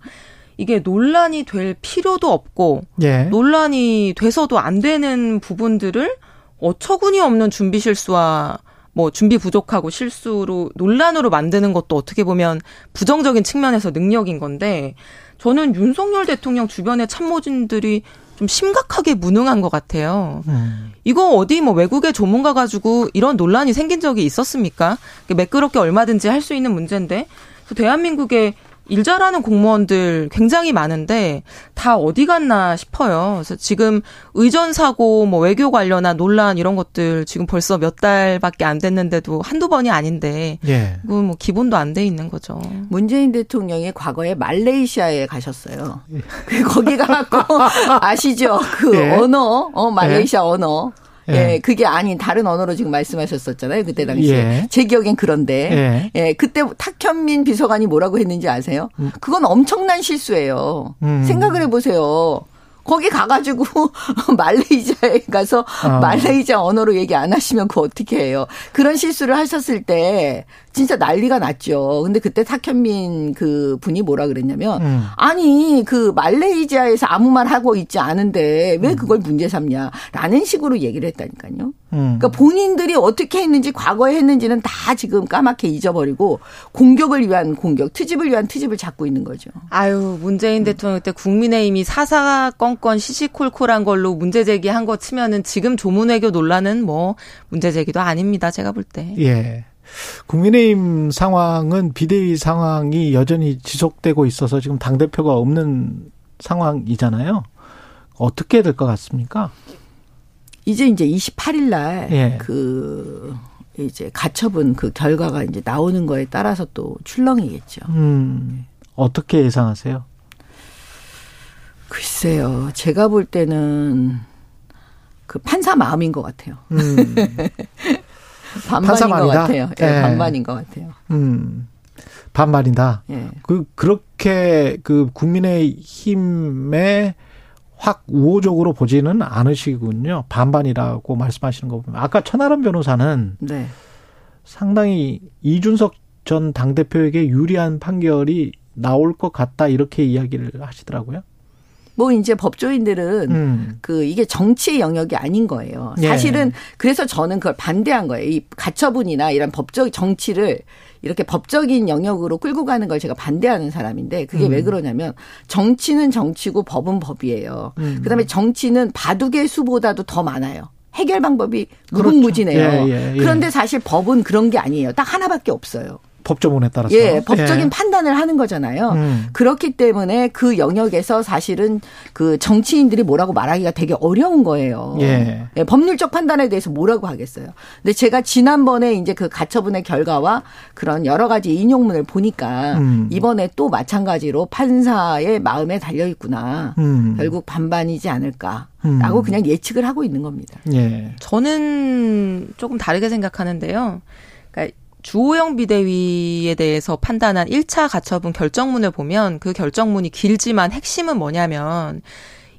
M: 이게 논란이 될 필요도 없고 예. 논란이 돼서도 안 되는 부분들을 어처구니 없는 준비 실수와 뭐 준비 부족하고 실수로 논란으로 만드는 것도 어떻게 보면 부정적인 측면에서 능력인 건데 저는 윤석열 대통령 주변의 참모진들이 좀 심각하게 무능한 것 같아요. 음. 이거 어디 뭐 외국의 조문가 가지고 이런 논란이 생긴 적이 있었습니까? 매끄럽게 얼마든지 할 수 있는 문제인데 대한민국의 일 잘하는 공무원들 굉장히 많은데 다 어디 갔나 싶어요. 그래서 지금 의전 사고 뭐 외교 관련한 논란 이런 것들 지금 벌써 몇 달밖에 안 됐는데도 한두 번이 아닌데 예. 그뭐 건 기본도 안 돼 있는 거죠.
J: 문재인 대통령이 과거에 말레이시아에 가셨어요. 예. 그 거기 가고 아시죠? 그 예. 언어, 어 말레이시아 예. 언어. 예. 예. 그게 아닌 다른 언어로 지금 말씀하셨었잖아요. 그때 당시에. 예. 제 기억엔 그런데. 예. 예. 그때 탁현민 비서관이 뭐라고 했는지 아세요? 음. 그건 엄청난 실수예요. 음. 생각을 해보세요. 거기 가가지고 말레이시아에 가서 어. 말레이시아 언어로 얘기 안 하시면 그거 어떻게 해요? 그런 실수를 하셨을 때 진짜 난리가 났죠. 근데 그때 탁현민 그 분이 뭐라 그랬냐면 음. 아니 그 말레이시아에서 아무 말 하고 있지 않은데 왜 음. 그걸 문제 삼냐라는 식으로 얘기를 했다니까요. 음. 그러니까 본인들이 어떻게 했는지 과거에 했는지는 다 지금 까맣게 잊어버리고 공격을 위한 공격, 트집을 위한 트집을 잡고 있는 거죠.
M: 아유 문재인 대통령 때 국민의힘이 사사건건 시시콜콜한 걸로 문제 제기한 거 치면은 지금 조문외교 논란은 뭐 문제 제기도 아닙니다. 제가 볼 때.
B: 예. 국민의힘 상황은 비대위 상황이 여전히 지속되고 있어서 지금 당 대표가 없는 상황이잖아요. 어떻게 될 것 같습니까?
J: 이제 이제 28일 날, 예. 그, 이제 가처분 그 결과가 이제 나오는 거에 따라서 또 출렁이겠죠. 음,
B: 어떻게 예상하세요?
J: 글쎄요. 제가 볼 때는 그 판사 마음인 것 같아요. 음. 반반인 것 같아요. 예, 네. 반반인 것 같아요. 음.
B: 반반이다. 예. 그 그렇게 그 국민의 힘에 확 우호적으로 보지는 않으시군요. 반반이라고 말씀하시는 거 보면 아까 천하람 변호사는 네. 상당히 이준석 전 당대표에게 유리한 판결이 나올 것 같다 이렇게 이야기를 하시더라고요.
J: 뭐 이제 법조인들은 음. 그 이게 정치의 영역이 아닌 거예요. 예. 사실은 예. 그래서 저는 그걸 반대한 거예요. 이 가처분이나 이런 법적 정치를 이렇게 법적인 영역으로 끌고 가는 걸 제가 반대하는 사람인데 그게 음. 왜 그러냐면 정치는 정치고 법은 법이에요. 음. 그다음에 정치는 바둑의 수보다도 더 많아요. 해결 방법이 무궁무진해요. 그렇죠. 예, 예, 예, 그런데 사실 법은 그런 게 아니에요. 딱 하나밖에 없어요.
B: 법조문에 따라서
J: 예, 법적인 예. 판단을 하는 거잖아요. 음. 그렇기 때문에 그 영역에서 사실은 그 정치인들이 뭐라고 말하기가 되게 어려운 거예요. 예. 예. 법률적 판단에 대해서 뭐라고 하겠어요. 근데 제가 지난번에 이제 그 가처분의 결과와 그런 여러 가지 인용문을 보니까 음. 이번에 또 마찬가지로 판사의 마음에 달려 있구나. 음. 결국 반반이지 않을까. 라고 음. 그냥 예측을 하고 있는 겁니다.
M: 예. 저는 조금 다르게 생각하는데요. 그러니까 주호영 비대위에 대해서 판단한 1차 가처분 결정문을 보면 그 결정문이 길지만 핵심은 뭐냐면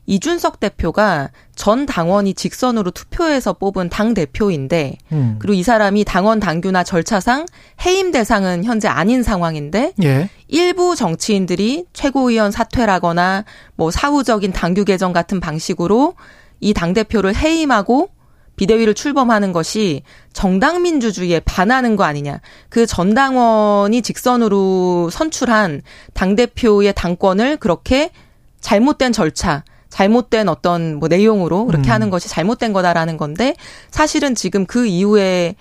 M: 이준석 대표가 전 당원이 직선으로 투표해서 뽑은 당 대표인데 음. 그리고 이 사람이 당원 당규나 절차상 해임 대상은 현재 아닌 상황인데 예. 일부 정치인들이 최고위원 사퇴라거나 뭐 사후적인 당규 개정 같은 방식으로 이 당 대표를 해임하고 비대위를 출범하는 것이 정당 민주주의에 반하는 거 아니냐. 그 전당원이 직선으로 선출한 당대표의 당권을 그렇게 잘못된 절차, 잘못된 어떤 뭐 내용으로 그렇게 음. 하는 것이 잘못된 거다라는 건데 사실은 지금 그 이후에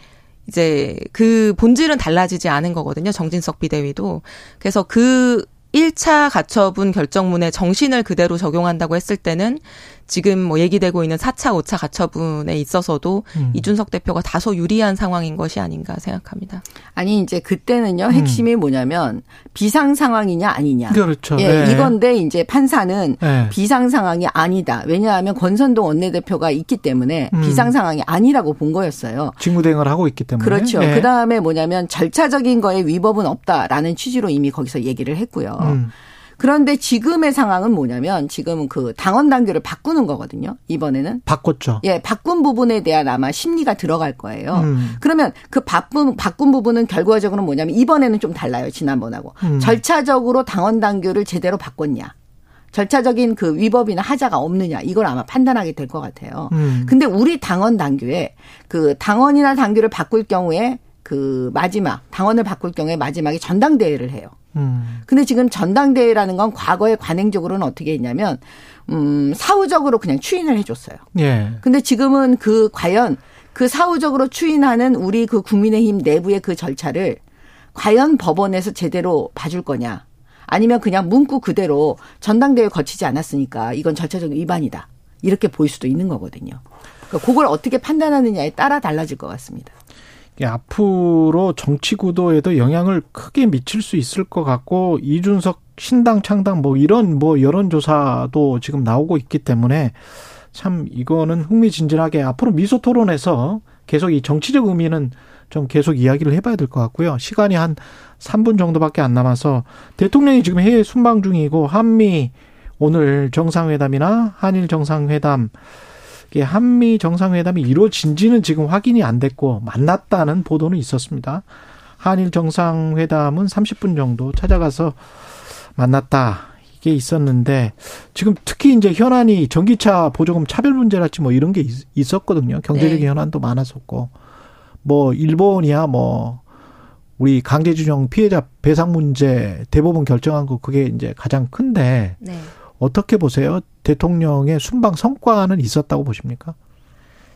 M: 이제 그 본질은 달라지지 않은 거거든요. 정진석 비대위도. 그래서 그 1차 가처분 결정문의 정신을 그대로 적용한다고 했을 때는 지금 뭐 얘기되고 있는 4차, 5차 가처분에 있어서도 음. 이준석 대표가 다소 유리한 상황인 것이 아닌가 생각합니다.
J: 아니 이제 그때는요 음. 핵심이 음. 뭐냐면 비상 상황이냐 아니냐.
B: 그렇죠.
J: 예, 네. 이건데 이제 판사는 네. 비상 상황이 아니다. 왜냐하면 권선동 원내대표가 있기 때문에 음. 비상 상황이 아니라고 본 거였어요.
B: 직무대행을 하고 있기 때문에.
J: 그렇죠. 네. 그 다음에 뭐냐면 절차적인 거에 위법은 없다라는 취지로 이미 거기서 얘기를 했고요. 음. 그런데 지금의 상황은 뭐냐면 지금 그 당원 단계를 바꾸는 거거든요. 이번에는
B: 바꿨죠.
J: 예, 바꾼 부분에 대한 아마 심리가 들어갈 거예요. 음. 그러면 그 바꾼 바꾼 부분은 결과적으로 뭐냐면 이번에는 좀 달라요. 지난번하고 음. 절차적으로 당원 단계를 제대로 바꿨냐. 절차적인 그 위법이나 하자가 없느냐 이걸 아마 판단하게 될 것 같아요. 음. 근데 우리 당원 당규에 그 당원이나 당규를 바꿀 경우에 그 마지막 당원을 바꿀 경우에 마지막에 전당대회를 해요. 음. 근데 지금 전당대회라는 건 과거에 관행적으로는 어떻게 했냐면 음 사후적으로 그냥 추인을 해줬어요. 예. 근데 지금은 그 과연 그 사후적으로 추인하는 우리 그 국민의힘 내부의 그 절차를 과연 법원에서 제대로 봐줄 거냐? 아니면 그냥 문구 그대로 전당대회 거치지 않았으니까 이건 절차적 위반이다. 이렇게 보일 수도 있는 거거든요. 그러니까 그걸 어떻게 판단하느냐에 따라 달라질 것 같습니다.
B: 앞으로 정치 구도에도 영향을 크게 미칠 수 있을 것 같고 이준석 신당 창당 뭐 이런 뭐 여론조사도 지금 나오고 있기 때문에 참 이거는 흥미진진하게 앞으로 미소 토론에서 계속 이 정치적 의미는 좀 계속 이야기를 해봐야 될 것 같고요. 시간이 한 3분 정도밖에 안 남아서 대통령이 지금 해외 순방 중이고 한미 오늘 정상회담이나 한일 정상회담 한미 정상회담이 이루어진지는 지금 확인이 안 됐고 만났다는 보도는 있었습니다. 한일 정상회담은 30분 정도 찾아가서 만났다. 이게 있었는데 지금 특히 이제 현안이 전기차 보조금 차별 문제랄지 뭐 이런 게 있었거든요. 경제적인 네. 현안도 많았었고 뭐 일본이야 뭐 우리 강제징용 피해자 배상 문제 대법원 결정한 거 그게 이제 가장 큰데 네. 어떻게 보세요? 대통령의 순방 성과는 있었다고 보십니까?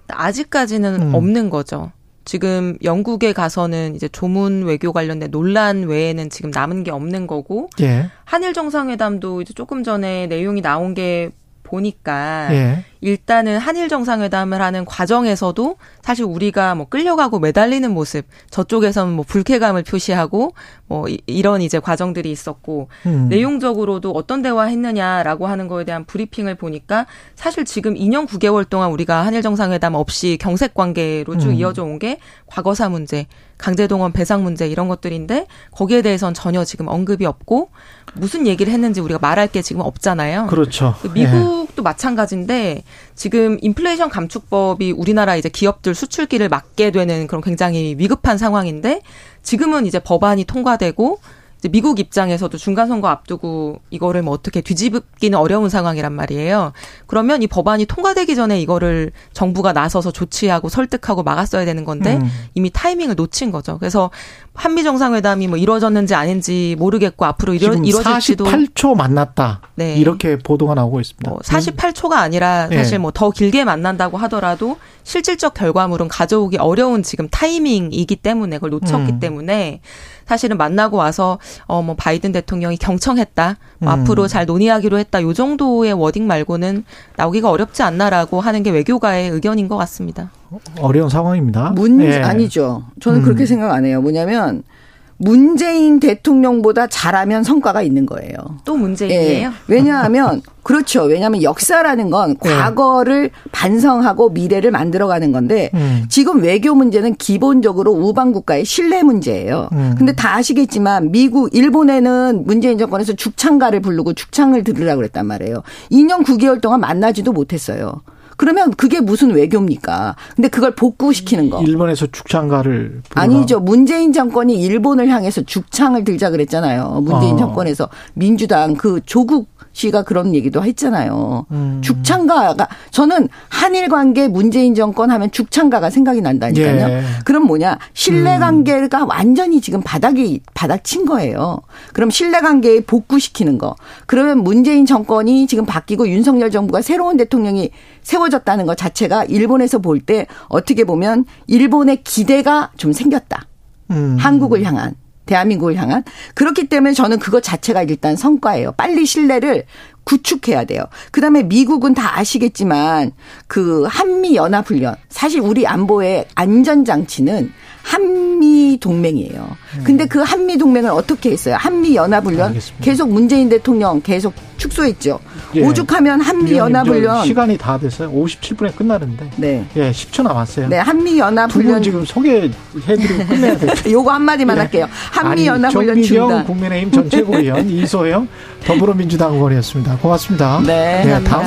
M: 아직까지는 음. 없는 거죠. 지금 영국에 가서는 이제 조문 외교 관련된 논란 외에는 지금 남은 게 없는 거고 예. 한일 정상회담도 이제 조금 전에 내용이 나온 게 보니까 예. 일단은 한일 정상회담을 하는 과정에서도 사실 우리가 뭐 끌려가고 매달리는 모습 저쪽에서는 뭐 불쾌감을 표시하고 뭐 이 런 이제 과정들이 있었고 음. 내용적으로도 어떤 대화했느냐라고 하는 거에 대한 브리핑을 보니까 사실 지금 2년 9개월 동안 우리가 한일 정상회담 없이 경색 관계로 쭉 음. 이어져 온 게 과거사 문제, 강제동원 배상 문제 이런 것들인데 거기에 대해서는 전혀 지금 언급이 없고 무슨 얘기를 했는지 우리가 말할 게 지금 없잖아요.
B: 그렇죠.
M: 미국도 예. 마찬가지인데 지금 인플레이션 감축법이 우리나라 이제 기업들 수출기를 막게 되는 그런 굉장히 위급한 상황인데 지금은 이제 법안이 통과되고 미국 입장에서도 중간 선거 앞두고 이거를 뭐 어떻게 뒤집기는 어려운 상황이란 말이에요. 그러면 이 법안이 통과되기 전에 이거를 정부가 나서서 조치하고 설득하고 막았어야 되는 건데 음. 이미 타이밍을 놓친 거죠. 그래서 한미 정상회담이 뭐 이루어졌는지 아닌지 모르겠고 앞으로 이루, 이루어질지도
B: 48초 만났다. 네. 이렇게 보도가 나오고 있습니다.
M: 뭐 48초가 아니라 사실 네. 뭐더 길게 만난다고 하더라도 실질적 결과물은 가져오기 어려운 지금 타이밍이기 때문에 그걸 놓쳤기 음. 때문에 사실은 만나고 와서 어 뭐 바이든 대통령이 경청했다. 뭐 음. 앞으로 잘 논의하기로 했다. 요 정도의 워딩 말고는 나오기가 어렵지 않나라고 하는 게 외교가의 의견인 것 같습니다.
B: 어려운 상황입니다.
J: 문 예. 아니죠. 저는 음. 그렇게 생각 안 해요. 뭐냐면 문재인 대통령보다 잘하면 성과가 있는 거예요.
M: 또 문재인이에요? 예.
J: 왜냐하면 그렇죠. 왜냐하면 역사라는 건 네. 과거를 반성하고 미래를 만들어가는 건데 음. 지금 외교 문제는 기본적으로 우방 국가의 신뢰 문제예요. 음. 근데 다 아시겠지만 미국, 일본에는 문재인 정권에서 죽창가를 부르고 죽창을 들으라고 그랬단 말이에요. 2년 9개월 동안 만나지도 못했어요. 그러면 그게 무슨 외교입니까? 근데 그걸 복구시키는 거.
B: 일본에서 죽창가를
J: 아니죠. 문재인 정권이 일본을 향해서 죽창을 들자 그랬잖아요. 문재인 어. 정권에서 민주당 그 조국 씨가 그런 얘기도 했잖아요. 음. 죽창가가 저는 한일 관계 문재인 정권 하면 죽창가가 생각이 난다니까요. 예. 그럼 뭐냐 신뢰 관계가 음. 완전히 지금 바닥이 바닥 친 거예요. 그럼 신뢰 관계에 복구시키는 거. 그러면 문재인 정권이 지금 바뀌고 윤석열 정부가 새로운 대통령이 세워졌다는 것 자체가 일본에서 볼 때 어떻게 보면 일본의 기대가 좀 생겼다. 음. 한국을 향한 대한민국을 향한 그렇기 때문에 저는 그것 자체가 일단 성과예요. 빨리 신뢰를 구축해야 돼요. 그다음에 미국은 다 아시겠지만 그 한미 연합 훈련 사실 우리 안보의 안전 장치는 한미 동맹이에요. 근데 그 한미 동맹을 어떻게 했어요? 한미 연합 훈련 계속 문재인 대통령 계속 축소했죠. 예. 오죽하면 한미 연합 훈련
B: 시간이 다 됐어요. 57분에 끝나는데. 네. 예, 10초 남았어요.
J: 네, 한미 연합 훈련
B: 지금 소개해 드리고 끝내야 돼요.
J: 요거 한 마디만 예. 할게요. 한미 연합 훈련 중단.
B: 국민의힘 전 최고위원 이소영 더불어민주당 의원이었습니다. 고맙습니다.
J: 네. 네 다음